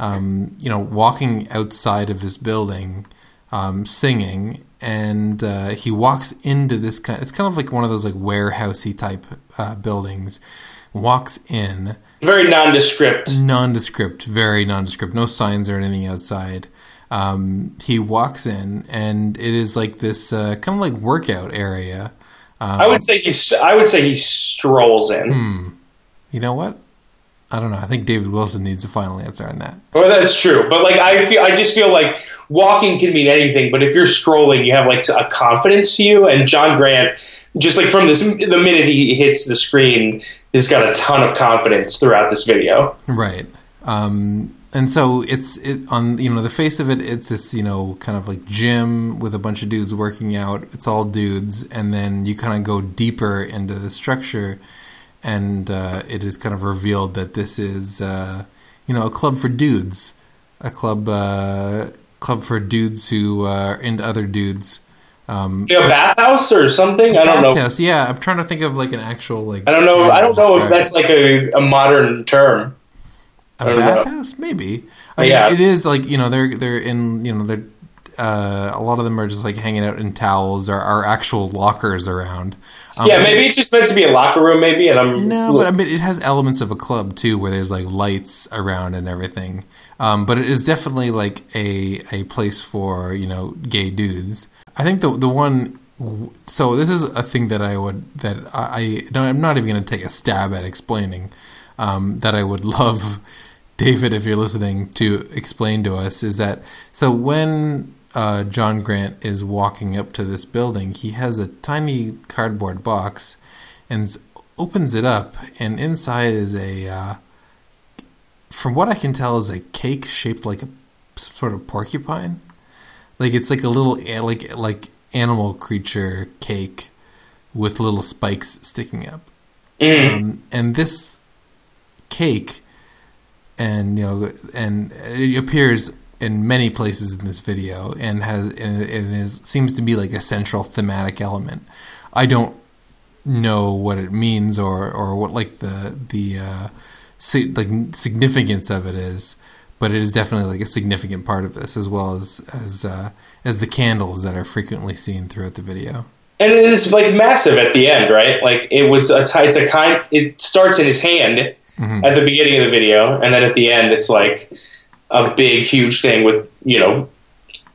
um, you know, walking outside of his building, um, singing, and uh, he walks into this kind. It's kind of like one of those like warehousey type uh, buildings. Walks in, Very nondescript. nondescript, very nondescript, no signs or anything outside. Um, he walks in, and it is like this uh, kind of like workout area. Um, I would say he's. I would say he strolls in. Hmm. you know what? I don't know. I think David Wilson needs a final answer on that. Well, that's true, but like I feel, I just feel like walking can mean anything. But if you're strolling, you have like a confidence to you. And John Grant, just like from this, the minute he hits the screen, has got a ton of confidence throughout this video. Right. Um, and so it's it on you know the face of it it's this you know kind of like gym with a bunch of dudes working out it's all dudes and then you kind of go deeper into the structure and uh, it is kind of revealed that this is uh, you know a club for dudes a club uh, club for dudes who uh, are into other dudes. Um, know, bathhouse or something. I don't know. Yeah, I'm trying to think of like an actual like. I don't know. I don't know if that's like a, a modern term. A don't know. bathhouse, maybe. I mean, Yeah. it is like you know they're they're in you know they're uh, a lot of them are just like hanging out in towels or are actual lockers around. Um, yeah, maybe it's just meant to be a locker room, maybe. And I'm No, but I mean it has elements of a club too, where there's like lights around and everything. Um, but it is definitely like a a place for you know gay dudes. I think the the one. So this is a thing that I would that I, I I'm not even going to take a stab at explaining. Um, that I would <laughs> love David, if you're listening, to explain to us is that so when uh, John Grant is walking up to this building, he has a tiny cardboard box and opens it up, and inside is a, uh, from what I can tell, is a cake shaped like a sort of porcupine. Like it's like a little like like animal creature cake with little spikes sticking up. Mm. Um, and this cake, and you know, and it appears in many places in this video, and has and it is seems to be like a central thematic element. I don't know what it means or or what like the the uh, si- like significance of it is, but it is definitely like a significant part of this as well as as uh, as the candles that are frequently seen throughout the video. and it's like massive at the end, right? Like it was a t- it's a kind. It starts in his hand Mhm. at the beginning of the video, and then at the end, it's like a big, huge thing with you know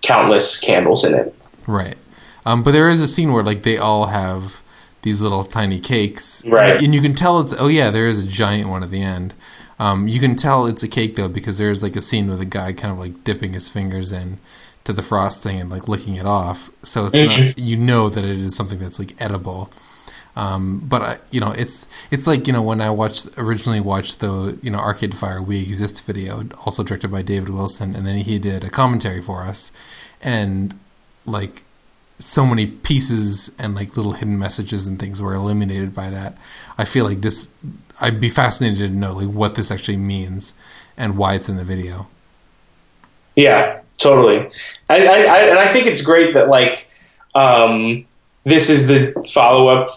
countless candles in it. Right. Um, but there is a scene where like they all have these little tiny cakes, Right. And you can tell it's oh yeah, there is a giant one at the end. Um, you can tell it's a cake though because there's like a scene with a guy kind of like dipping his fingers in to the frosting and like licking it off. So it's not you know that it is something that's like edible. Um, but I, you know, it's it's like you know when I watched originally watched the you know Arcade Fire We Exist video, also directed by David Wilson, and then he did a commentary for us, and like so many pieces and like little hidden messages and things were eliminated by that. I feel like this. I'd be fascinated to know like what this actually means and why it's in the video. Yeah, totally. I, I, I and I think it's great that like um, this is the follow up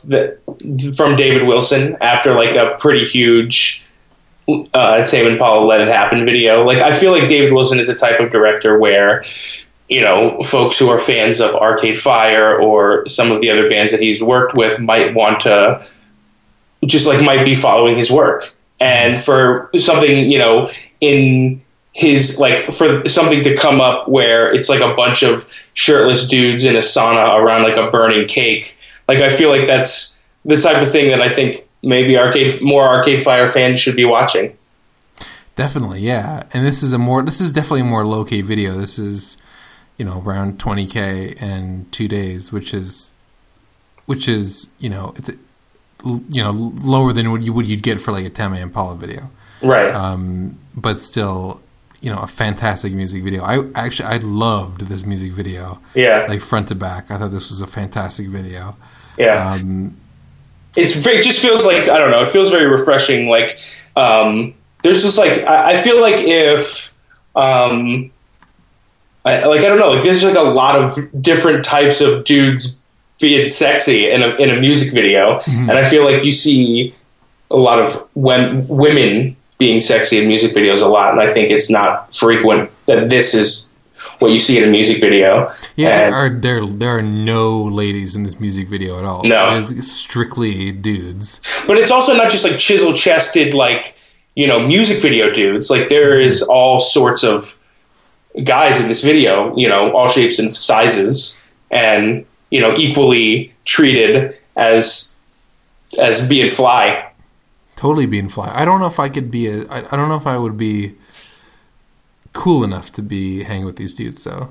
from David Wilson after like a pretty huge uh, Tame Impala Let It Happen video. Like I feel like David Wilson is a type of director where you know folks who are fans of Arcade Fire or some of the other bands that he's worked with might want to just like might be following his work and for something you know in his like for something to come up where it's like a bunch of shirtless dudes in a sauna around like a burning cake like i feel like that's the type of thing that i think maybe arcade more arcade fire fans should be watching Definitely, yeah. And this is a more this is definitely a more low key video. This is, you know, around twenty K and two days, which is which is, you know, it's you know, lower than what you would you'd get for like a Tame Impala video. right Um, but still, you know, a fantastic music video. I actually I loved this music video. yeah Like front to back. I thought this was a fantastic video. yeah Um, it's it just feels like I don't know. It feels very refreshing. Like um, there's just like I, I feel like if um, I, like I don't know. Like there's like a lot of different types of dudes being sexy in a in a music video, and I feel like you see a lot of when, women being sexy in music videos a lot, and I think it's not frequent that this is what you see in a music video. Yeah, And- there are there there are no ladies in this music video at all. No. it is strictly dudes. but it's also not just like chisel chested like you know music video dudes like there mm-hmm. is all sorts of guys in this video you know all shapes and sizes and you know equally treated as as being fly Totally being fly. I don't know if I could be a. I, I don't know if I would be cool enough to be hanging with these dudes though.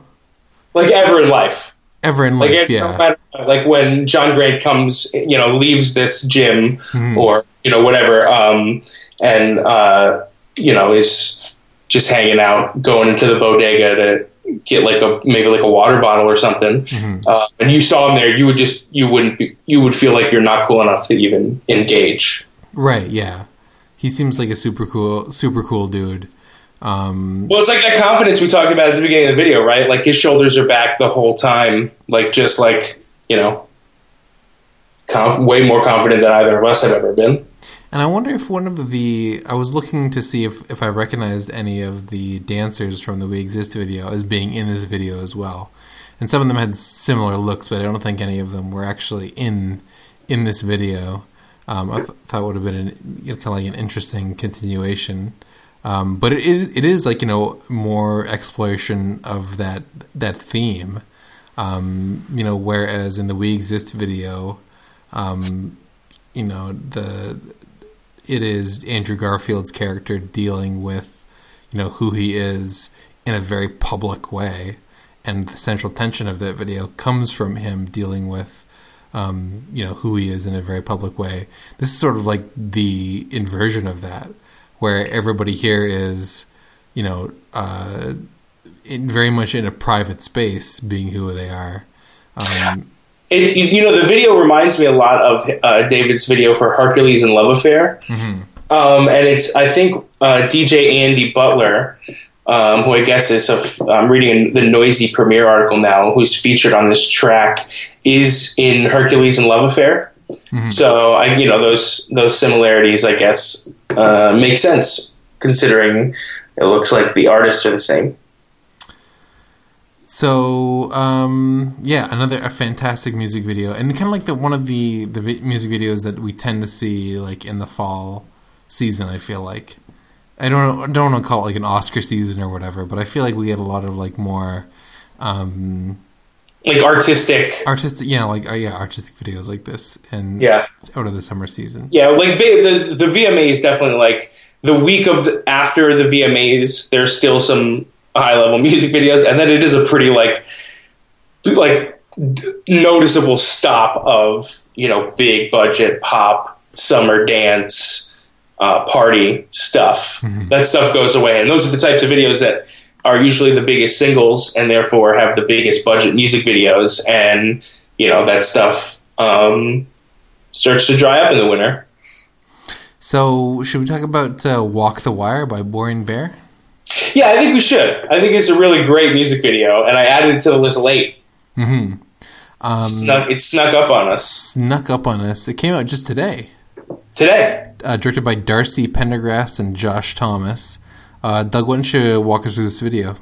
like ever in life Ever in life, it- yeah. matter- like when John Grant comes you know leaves this gym Mhm. or you know whatever um and uh you know is just hanging out going into the bodega to get like a maybe like a water bottle or something Mhm. uh, and you saw him there you would just you wouldn't be, you would feel like you're not cool enough to even engage Right, yeah. He seems like a super cool, super cool dude. Um, Well, it's like that confidence we talked about at the beginning of the video, right? Like his shoulders are back the whole time, like just like you know, conf- way more confident than either of us have ever been. And I wonder if one of the I was looking to see if if I recognized any of the dancers from the We Exist video as being in this video as well. And some of them had similar looks, but I don't think any of them were actually in in this video. Um, I th- thought would have been an, you know, kind of like an interesting continuation. Um, but it is it is like you know more exploration of that that theme. Um, you know, whereas in the We Exist video, um, you know the it is Andrew Garfield's character dealing with you know who he is in a very public way, and the central tension of that video comes from him dealing with um, you know who he is in a very public way. This is sort of like the inversion of that, where everybody here is you know uh, in very much in a private space, being who they are. Um, It, you know, the video reminds me a lot of uh, David's video for Hercules and Love Affair, um, and it's I think uh, DJ Andy Butler, um, who I guess is a, I'm reading the Noisey Premiere article now, who's featured on this track, is in Hercules and Love Affair. So I, you know, those those similarities, I guess, uh, make sense considering it looks like the artists are the same. So um, yeah, another a fantastic music video, and kind of like the one of the the music videos that we tend to see like in the fall season. I feel like I don't I don't want to call it like an Oscar season or whatever, but I feel like we get a lot of like more um, Like artistic, artistic, yeah, like uh, yeah, artistic videos like this, and yeah. out of the summer season. Yeah, like the the, the VMAs definitely like the week of the, after the VMAs. There's still some high level <laughs> music videos, and then it is a pretty like like noticeable stop of you know big budget pop summer dance uh, party stuff. That stuff goes away, and those are the types of videos that are usually the biggest singles, and therefore have the biggest budget music videos, and you know that stuff um, starts to dry up in the winter. So should we talk about uh, "Walk the Wire" by Boy and Bear? Yeah, I think we should. I think it's a really great music video, and I added it to the list late. Mm-hmm. Um, Snuck, it snuck up on us snuck up on us. It came out just today. Today. uh, directed by Darcy Pendergrass and Josh Thomas. Uh, Doug, why don't you walk us through this video?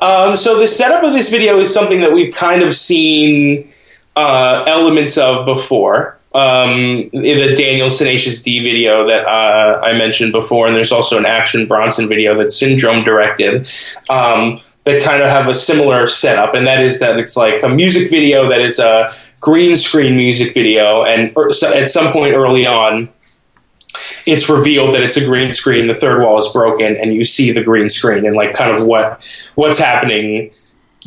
Um, so the setup of this video is something that we've kind of seen uh, elements of before. Um, in the Daniel Tenacious D video that uh, I mentioned before, and there's also an Action Bronson video that Syndrome directed. Um, that kind of have a similar setup, and that is that it's like a music video that is a green screen music video, and er- at some point early on, it's revealed that it's a green screen. The third wall is broken, and you see the green screen and like kind of what what's happening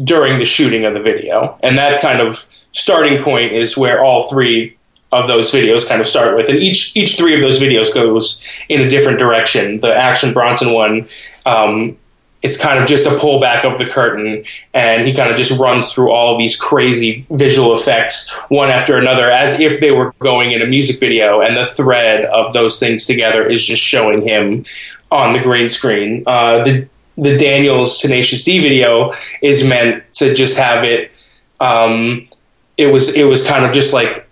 during the shooting of the video. And that kind of starting point is where all three of those videos kind of start with, and each each three of those videos goes in a different direction. The Action Bronson one. Um, it's kind of just a pullback of the curtain, and he kind of just runs through all of these crazy visual effects one after another, as if they were going in a music video. And the thread of those things together is just showing him on the green screen. Uh, the the Daniels Tenacious D video is meant to just have it. Um, it was it was kind of just like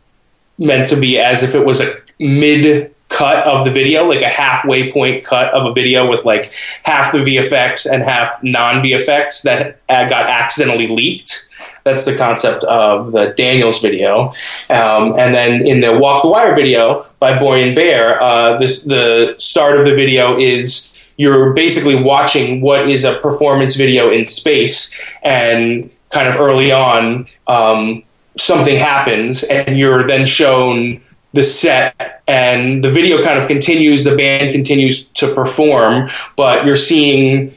meant to be as if it was a mid cut of the video, like a halfway point cut of a video with like half the VFX and half non VFX that got accidentally leaked. That's the concept of the Daniels video. Um, and then in the Walk the Wire video by Boy and Bear, uh, this the start of the video is you're basically watching what is a performance video in space, and kind of early on, um, something happens, and you're then shown the set and the video kind of continues the band continues to perform but you're seeing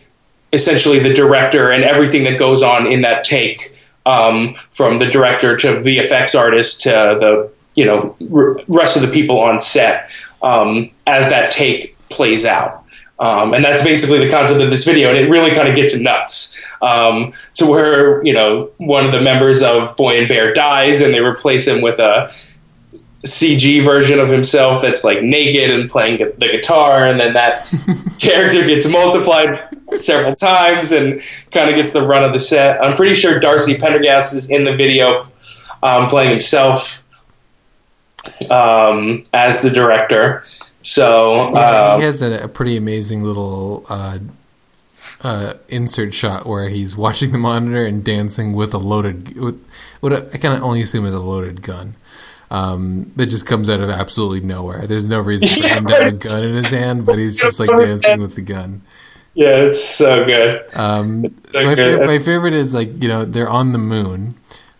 essentially the director and everything that goes on in that take um, from the director to the vfx artist to the you know r- rest of the people on set um, as that take plays out. Um, and that's basically the concept of this video and it really kind of gets nuts. Um, to where you know one of the members of boy and bear dies and they replace him with a CG version of himself that's like naked and playing the guitar, and then that <laughs> character gets multiplied several times and kind of gets the run of the set. I'm pretty sure Darcy Pendergast is in the video um, playing himself um, as the director. So Yeah, um, he has a, a pretty amazing little uh, uh, insert shot where he's watching the monitor and dancing with a loaded, with what I kind of only assume is a loaded gun. Um, that just comes out of absolutely nowhere. There's no reason <laughs> for him to have a gun in his hand, but he's just like dancing with the gun. yeah, it's so good. Um, so my, good. fa- my favorite is like you know they're on the moon,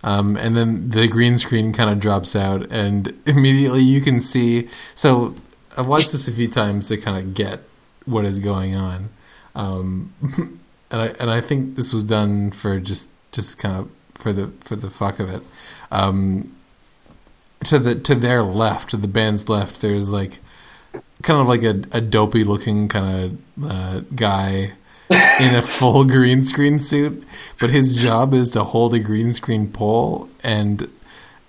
um, and then the green screen kind of drops out, and immediately you can see. So I've watched this a few times to kind of get what is going on, um, <laughs> and I and I think this was done for just just kind of for the for the fuck of it. Um, to the to their left, to the band's left, there's like kind of like a, a dopey looking kind of uh, guy in a full <laughs> green screen suit, but his job is to hold a green screen pole and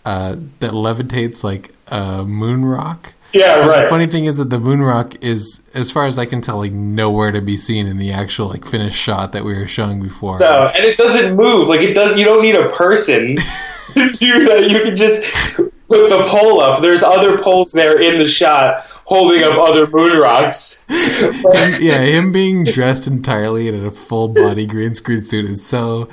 uh, that levitates like a moon rock. Yeah, right. The funny thing is that the moon rock is, as far as I can tell, like nowhere to be seen in the actual like finished shot that we were showing before. No, and it doesn't move. Like it does. You don't need a person <laughs> that. You can just put the pole up. There's other poles there in the shot holding up other moon rocks. yeah, him being dressed entirely in a full body green screen suit is so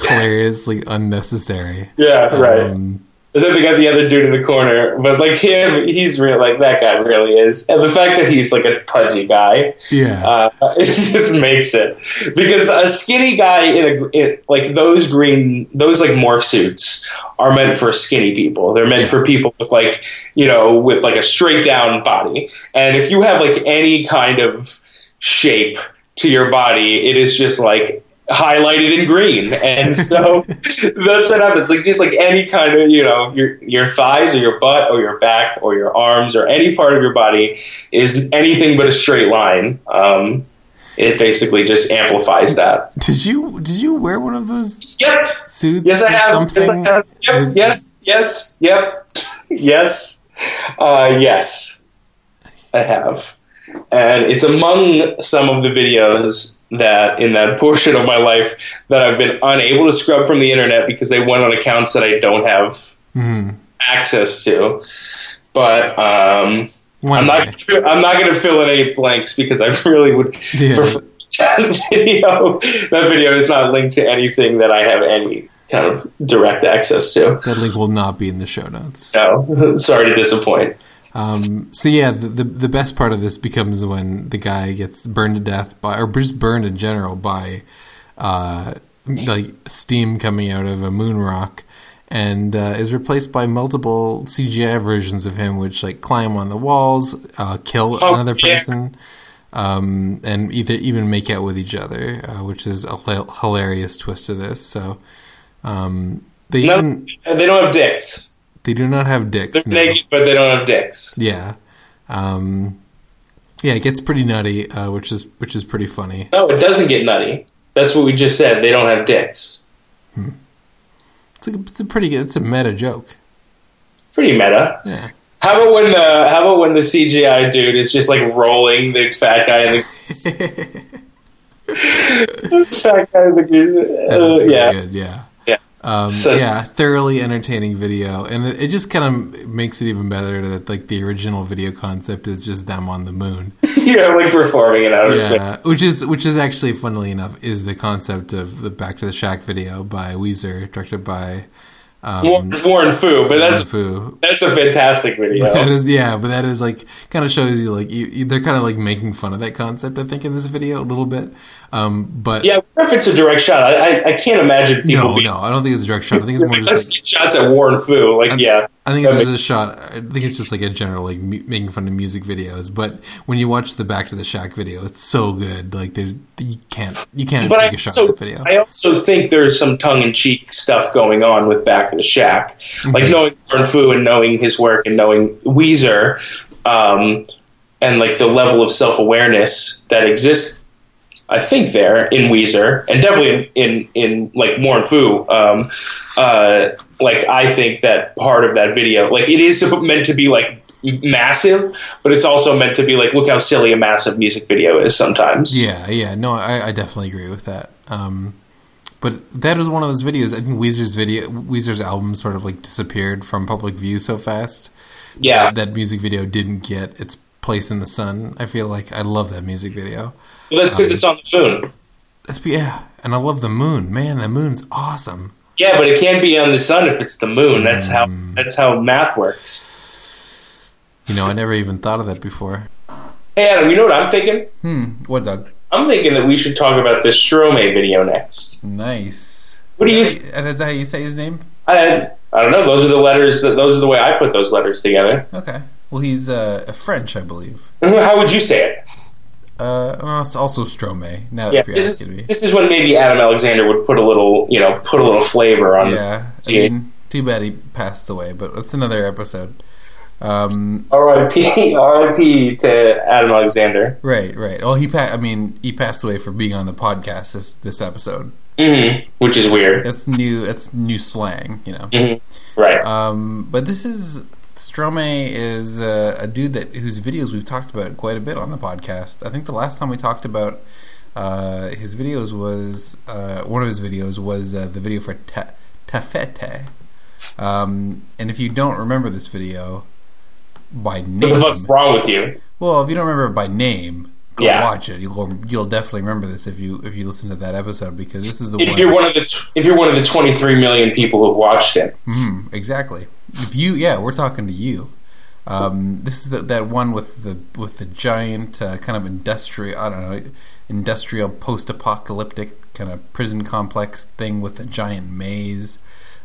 hilariously unnecessary. yeah, right. Um, And then they got the other dude in the corner, but like him, he's real. Like that guy really is, and the fact that he's like a pudgy guy, yeah. uh, <laughs> it just makes it because a skinny guy in a in, like those green those like morph suits are meant for skinny people. They're meant Yeah. for people with like you know with like a straight down body. And if you have like any kind of shape to your body, it is just like highlighted in green. And so <laughs> that's what happens. Like just like any kind of you know your your thighs or your butt or your back or your arms or any part of your body is anything but a straight line. Um, it basically just amplifies that. Did you did you wear one of those Yep. suits? Yes, I have. Something? Yes, I have. Yep. Yes. Yes. Yep. yes. Uh, yes. I have. And it's among some of the videos that in that <laughs> portion of my life that I've been unable to scrub from the internet because they went on accounts that I don't have Mhm. access to. But um, I'm not. I'm not going to fill in any blanks because I <laughs> really would <laughs> Yeah. prefer that video. That video is not linked to anything that I have any kind of direct access to. That link will not be in the show notes. So sorry to disappoint. Um, so yeah, the, the the best part of this becomes when the guy gets burned to death by, or just burned in general by, uh, like steam coming out of a moon rock, and uh, is replaced by multiple CGI versions of him, which like climb on the walls, uh, kill Oh, another yeah. person, um, and either even make out with each other, uh, which is a hilarious twist to this. So, um, they No, even they don't have dicks. They do not have dicks. They're no. naked, but they don't have dicks. Yeah. Um, yeah, it gets pretty nutty, uh, which is which is pretty funny. No, it doesn't get nutty. That's what we just said. They don't have dicks. It's a, it's a pretty good. It's a meta joke. Pretty meta. Yeah. How about when the How about when the CGI dude is just like rolling the fat guy in the <laughs> fat guy in the goose? Uh, yeah. good. Yeah. Yeah. Um, So- yeah, thoroughly entertaining video, and it, it just kind of makes it even better that like the original video concept is just them on the moon. <laughs> yeah, like performing in outer space. Yeah, which is which is actually funnily enough is the concept of the Back to the Shack video by Weezer, directed by um, Warren, Warren Fu, but that's Fu. that's a fantastic <laughs> video. That is yeah, but that is like kind of shows you like you, you- they're kind of like making fun of that concept. I think in this video a little bit, um, but yeah, if it's a direct shot. I I, I can't imagine people. no, being, no, I don't think it's a direct shot. I think it's more just like, shots at Warren Fu. Like, yeah, I think it's just a shot. I think it's just like a general like mu- making fun of music videos. But when you watch the Back to the Shack video, it's so good. Like there's you can't you can't but I take a shot also, at the video. I also think there's some tongue in cheek stuff going on with Back to the Shack. Mm-hmm. Like knowing Warren Fu and knowing his work and knowing Weezer, um, and like the level of self awareness that exists I think there in Weezer, and definitely in in, in like Warren Fu. Um, uh, like I think that part of that video, like it is meant to be like massive, but it's also meant to be like, look how silly a massive music video is sometimes. Yeah, yeah, no, I, I definitely agree with that. Um, but that was one of those videos. I think Weezer's video, Weezer's album, sort of like disappeared from public view so fast. Yeah, that, that music video didn't get its place in the sun. I feel like I love that music video. Well, that's because um, it's on the moon. That's yeah, and I love the moon. Man, the moon's awesome. Yeah, but it can't be on the sun if it's the moon. That's how mm. that's how math works. You know, I never even thought of that before. Hey, Adam, you know what I'm thinking? Hmm. What, Doug? I'm thinking that we should talk about the Stromae video next. Nice. What do you? Is that how you say his name? I I don't know. Those are the letters. That those are the way I put those letters together. Okay. Well, he's uh, French, I believe. <laughs> How would you say it? Uh, also Stromae. Now, yeah, this is, me. this is when maybe Adam Alexander would put a little, you know, put a little flavor on. Yeah. I mean, too bad he passed away, but that's another episode. Um, R.I.P. <laughs> R.I.P. to Adam Alexander. Right, right. Well, he pa- I mean, he passed away for being on the podcast this this episode. Mm-hmm. Which is weird. It's new. It's new slang, you know. Mm-hmm. Right. Um, but this is Stromae is uh, a dude that whose videos we've talked about quite a bit on the podcast. I think the last time we talked about uh, his videos was uh, one of his videos was uh, the video for Ta fête. Um, and if you don't remember this video, by name. What the fuck's wrong with you? Well, if you don't remember by name, go yeah. watch it. You'll you'll definitely remember this if you if you listen to that episode because this is the if one. You're one of the if you're one of the 23 million people who've watched it. Mm, exactly. If you yeah, we're talking to you. Um, this is the, that one with the with the giant uh, kind of industrial I don't know industrial post apocalyptic kind of prison complex thing with a giant maze.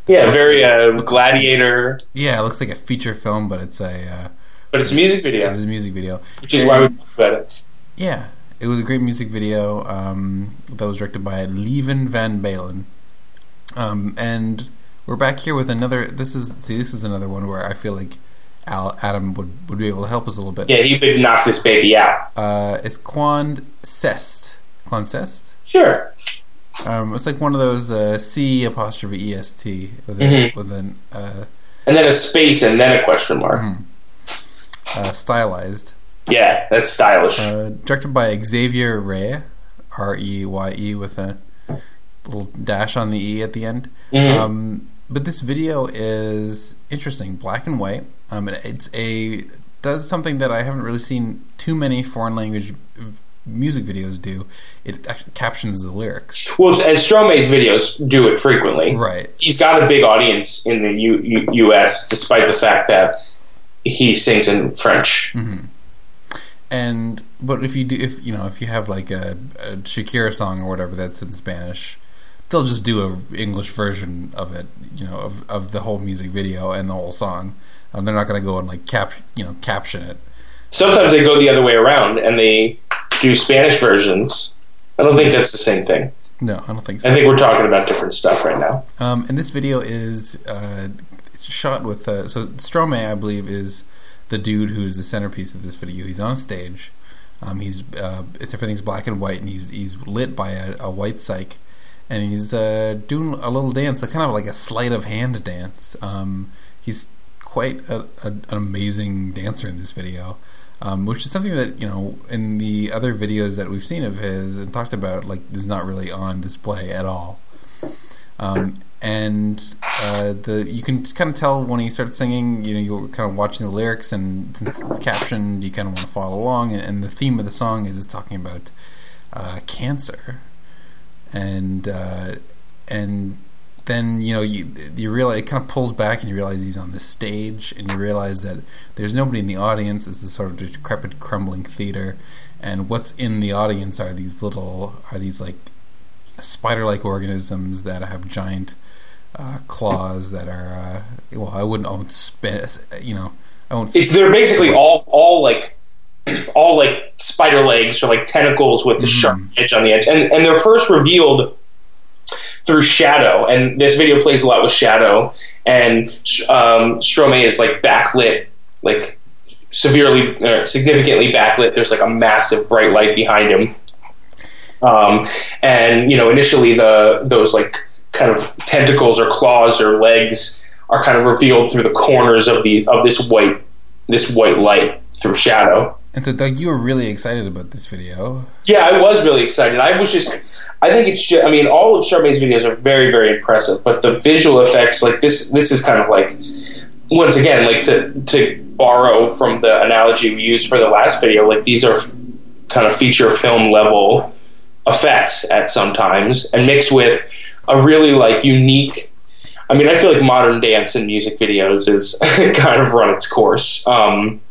Yeah, very like, uh, gladiator. Like, yeah, it looks like a feature film, but it's a uh, but it's a music video. It's a music video, which is and, why we talk about it. Yeah, it was a great music video um, that was directed by Leven Van Balen. Um, and we're back here with another. This is see, this is another one where I feel like Al, Adam would, would be able to help us a little bit. Yeah, he could knock this baby out. Uh, it's Quand c'est. Quand c'est. Sure. Um, it's like one of those uh, C apostrophe E S T with, mm-hmm. with an uh, and then a space and then a question mark. Mm-hmm uh, stylized. Yeah, that's stylish. Uh, directed by Xavier Reyé, R E Y E, with a little dash on the E at the end. Mm-hmm. Um, but this video is interesting, black and white. Um, it's a does something that I haven't really seen too many foreign language music videos do. It captions the lyrics. Well, as Stromae's videos do it frequently. Right. He's got a big audience in the U- U- U.S. despite the fact that he sings in French. Mm-hmm. And but if you do, if you know, if you have like a, a Shakira song or whatever that's in Spanish, they'll just do a English version of it, you know, of, of the whole music video and the whole song. Um, they're not going to go and like cap, you know, caption it. Sometimes they go the other way around and they do Spanish versions. I don't think that's the same thing. No, I don't think so. I think we're talking about different stuff right now. Um, and this video is uh, shot with uh, so Stromae, I believe, is the dude who's the centerpiece of this video. He's on a stage. Um, he's uh, everything's black and white, and he's he's lit by a, a white cyc, and he's uh, doing a little dance, a kind of like a sleight of hand dance. Um, he's quite a, a, an amazing dancer in this video, um, which is something that you know in the other videos that we've seen of his and talked about, like is not really on display at all. Um, and uh, the you can kind of tell when he starts singing. You know, you're kind of watching the lyrics and it's, it's captioned. You kind of want to follow along, and, the theme of the song is it's talking about uh, cancer, and uh, and then you know you you realize it kind of pulls back, and you realize he's on the stage, and you realize that there's nobody in the audience. It's a sort of decrepit, crumbling theater, and what's in the audience are these little are these like spider-like organisms that have giant uh, claws that are uh, well, I wouldn't own spit. You know, I won't. It's they're basically all all like <clears throat> all like spider legs or like tentacles with the mm. sharp edge on the edge, and and they're first revealed through shadow. And this video plays a lot with shadow, and um, Stromae is like backlit, like severely, uh, significantly backlit. There's like a massive bright light behind him. Um, and you know, initially the those like kind of tentacles or claws or legs are kind of revealed through the corners of these of this white this white light through shadow. And so, Doug, you were really excited about this video. Yeah, I was really excited. I was just, I think it's just, I mean, all of Stromae's videos are very, very impressive, but the visual effects, like this, this is kind of like, once again, like to to borrow from the analogy we used for the last video, like these are f- kind of feature film level effects at sometimes, and mixed with a really like unique. I mean, I feel like modern dance and music videos is <laughs> kind of run its course. Um,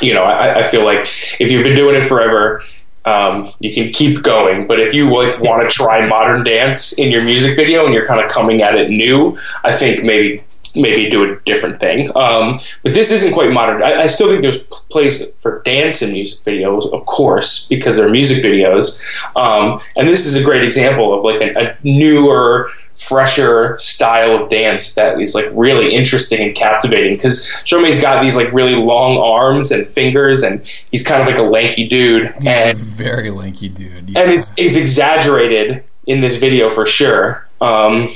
you know, I, I feel like if you've been doing it forever, um, you can keep going. But if you like want to try modern dance in your music video and you're kind of coming at it new, I think maybe maybe do a different thing. Um, but this isn't quite modern. I, I, still think there's place for dance in music videos, of course, because they're music videos. Um, and this is a great example of like a, a newer fresher style of dance that is like really interesting and captivating because Stromae's got these like really long arms and fingers and he's kind of like a lanky dude he's and very lanky dude yeah. and it's it's exaggerated in this video for sure um,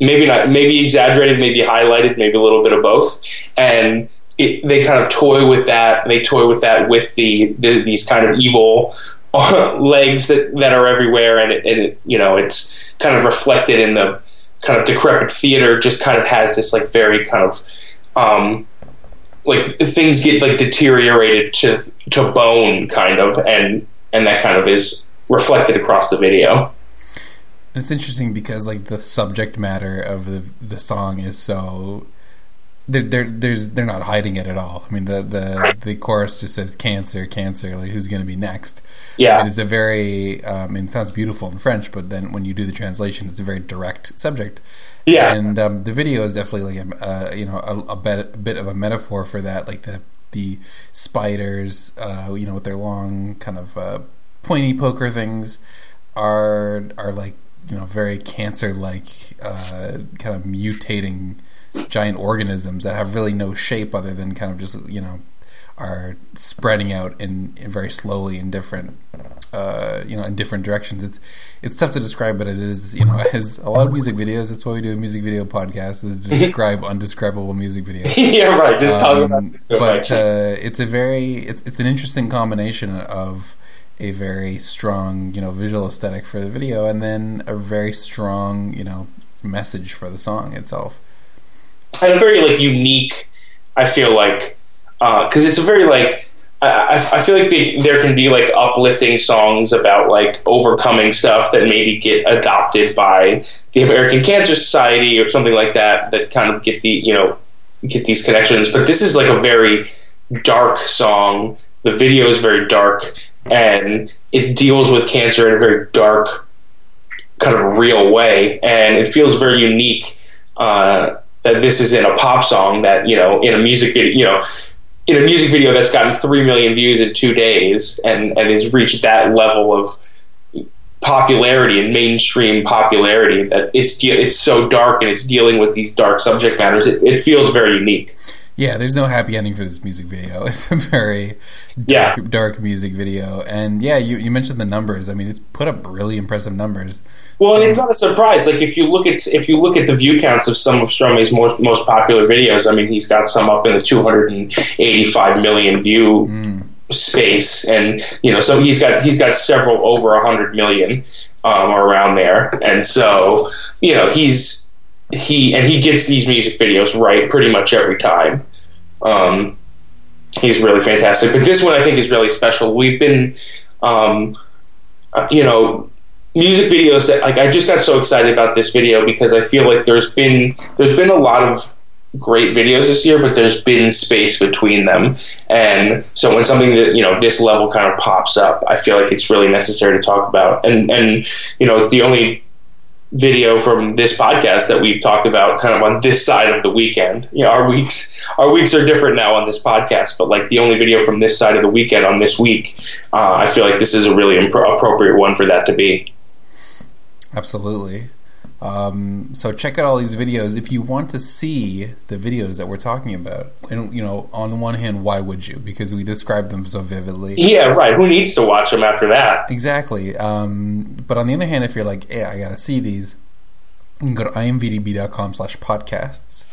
maybe not maybe exaggerated maybe highlighted maybe a little bit of both. And it, they kind of toy with that they toy with that with the, the these kind of evil <laughs> legs that, that are everywhere. And it, and it, you know it's kind of reflected in the kind of decrepit theater just kind of has this like very kind of um, like things get like deteriorated to to bone kind of. And and that kind of is reflected across the video it's interesting because like the subject matter of the the song is so they're, they're there's they're not hiding it at all. I mean the the the chorus just says cancer, cancer. Like who's going to be next? Yeah, it is a very. Um, it sounds beautiful in French, but then when you do the translation, it's a very direct subject. Yeah, and um, the video is definitely like a, uh, you know a, a, bit, a bit of a metaphor for that, like the the spiders, uh, you know, with their long kind of uh, pointy poker things, are are like you know very cancer like uh, kind of mutating giant organisms that have really no shape other than kind of just you know are spreading out in, in very slowly in different uh, you know in different directions. It's it's tough to describe, but it is you know <laughs> as a lot of music videos. That's why we do a music video podcast is to <laughs> describe undescribable music videos. <laughs> yeah, right. Just um, talk about. It. But uh, it's a very it's, it's an interesting combination of a very strong you know visual aesthetic for the video and then a very strong you know message for the song itself and a very like unique. I feel like because uh, it's a very like I, I feel like they, there can be like uplifting songs about like overcoming stuff that maybe get adopted by the American Cancer Society or something like that that kind of get the you know get these connections. But this is like a very dark song. The video is very dark and it deals with cancer in a very dark, kind of real way, and it feels very unique. Uh, that this is in a pop song that you know in a music video you know in a music video that's gotten three million views in two days and and has reached that level of popularity and mainstream popularity that it's it's so dark and it's dealing with these dark subject matters. It, it feels very unique. Yeah, there's no happy ending for this music video. <laughs> It's a very dark, yeah. dark music video, and yeah, you, you mentioned the numbers. I mean, it's put up really impressive numbers. Well, and it's not a surprise. Like if you look at if you look at the view counts of some of Stromae's most most popular videos, I mean, he's got some up in the 285 million view mm. space, and you know, so he's got he's got several over 100 million um, around there, and so you know, he's he and he gets these music videos right pretty much every time. Um, he's really fantastic. But this one I think is really special. We've been, um, you know, music videos that like I just got so excited about this video because I feel like there's been there's been a lot of great videos this year, but there's been space between them. And so when something that, you know, this level kind of pops up, I feel like it's really necessary to talk about. And and you know, the only video from this podcast that we've talked about kind of on this side of the weekend. You know, our weeks our weeks are different now on this podcast, but like the only video from this side of the weekend on this week, uh, I feel like this is a really appropriate one for that to be. Absolutely. Um, so check out all these videos if you want to see the videos that we're talking about. And you know, on the one hand, why would you? Because we describe them so vividly. Yeah, right. Who needs to watch them after that? Exactly. Um, but on the other hand, if you're like, hey, I gotta see these, you can go to imvdb.com slash podcasts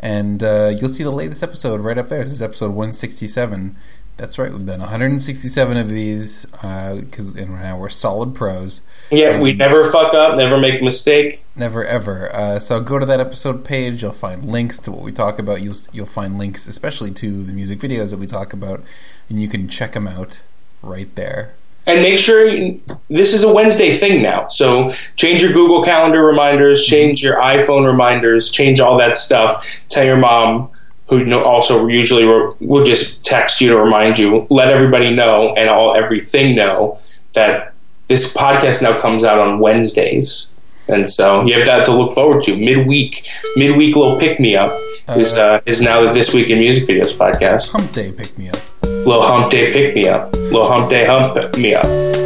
and uh, you'll see the latest episode right up there. This is episode 167. That's right, we've done 167 of these because uh, right now we're solid pros. Yeah, we never fuck up, never make a mistake. Never ever. Uh, so go to that episode page. You'll find links to what we talk about. You'll you'll find links, especially to the music videos that we talk about, and you can check them out right there. And make sure you, this is a Wednesday thing now. So change your Google Calendar reminders, change your iPhone reminders, change all that stuff. Tell your mom who also usually will just text you to remind you. Let everybody know and all everything know that this podcast now comes out on Wednesdays, and so you have that to look forward to. Midweek, midweek little pick me up is uh, is now the this week in music videos podcast. Hump day pick me up. Little hump day pick me up. Little hump day hump me up.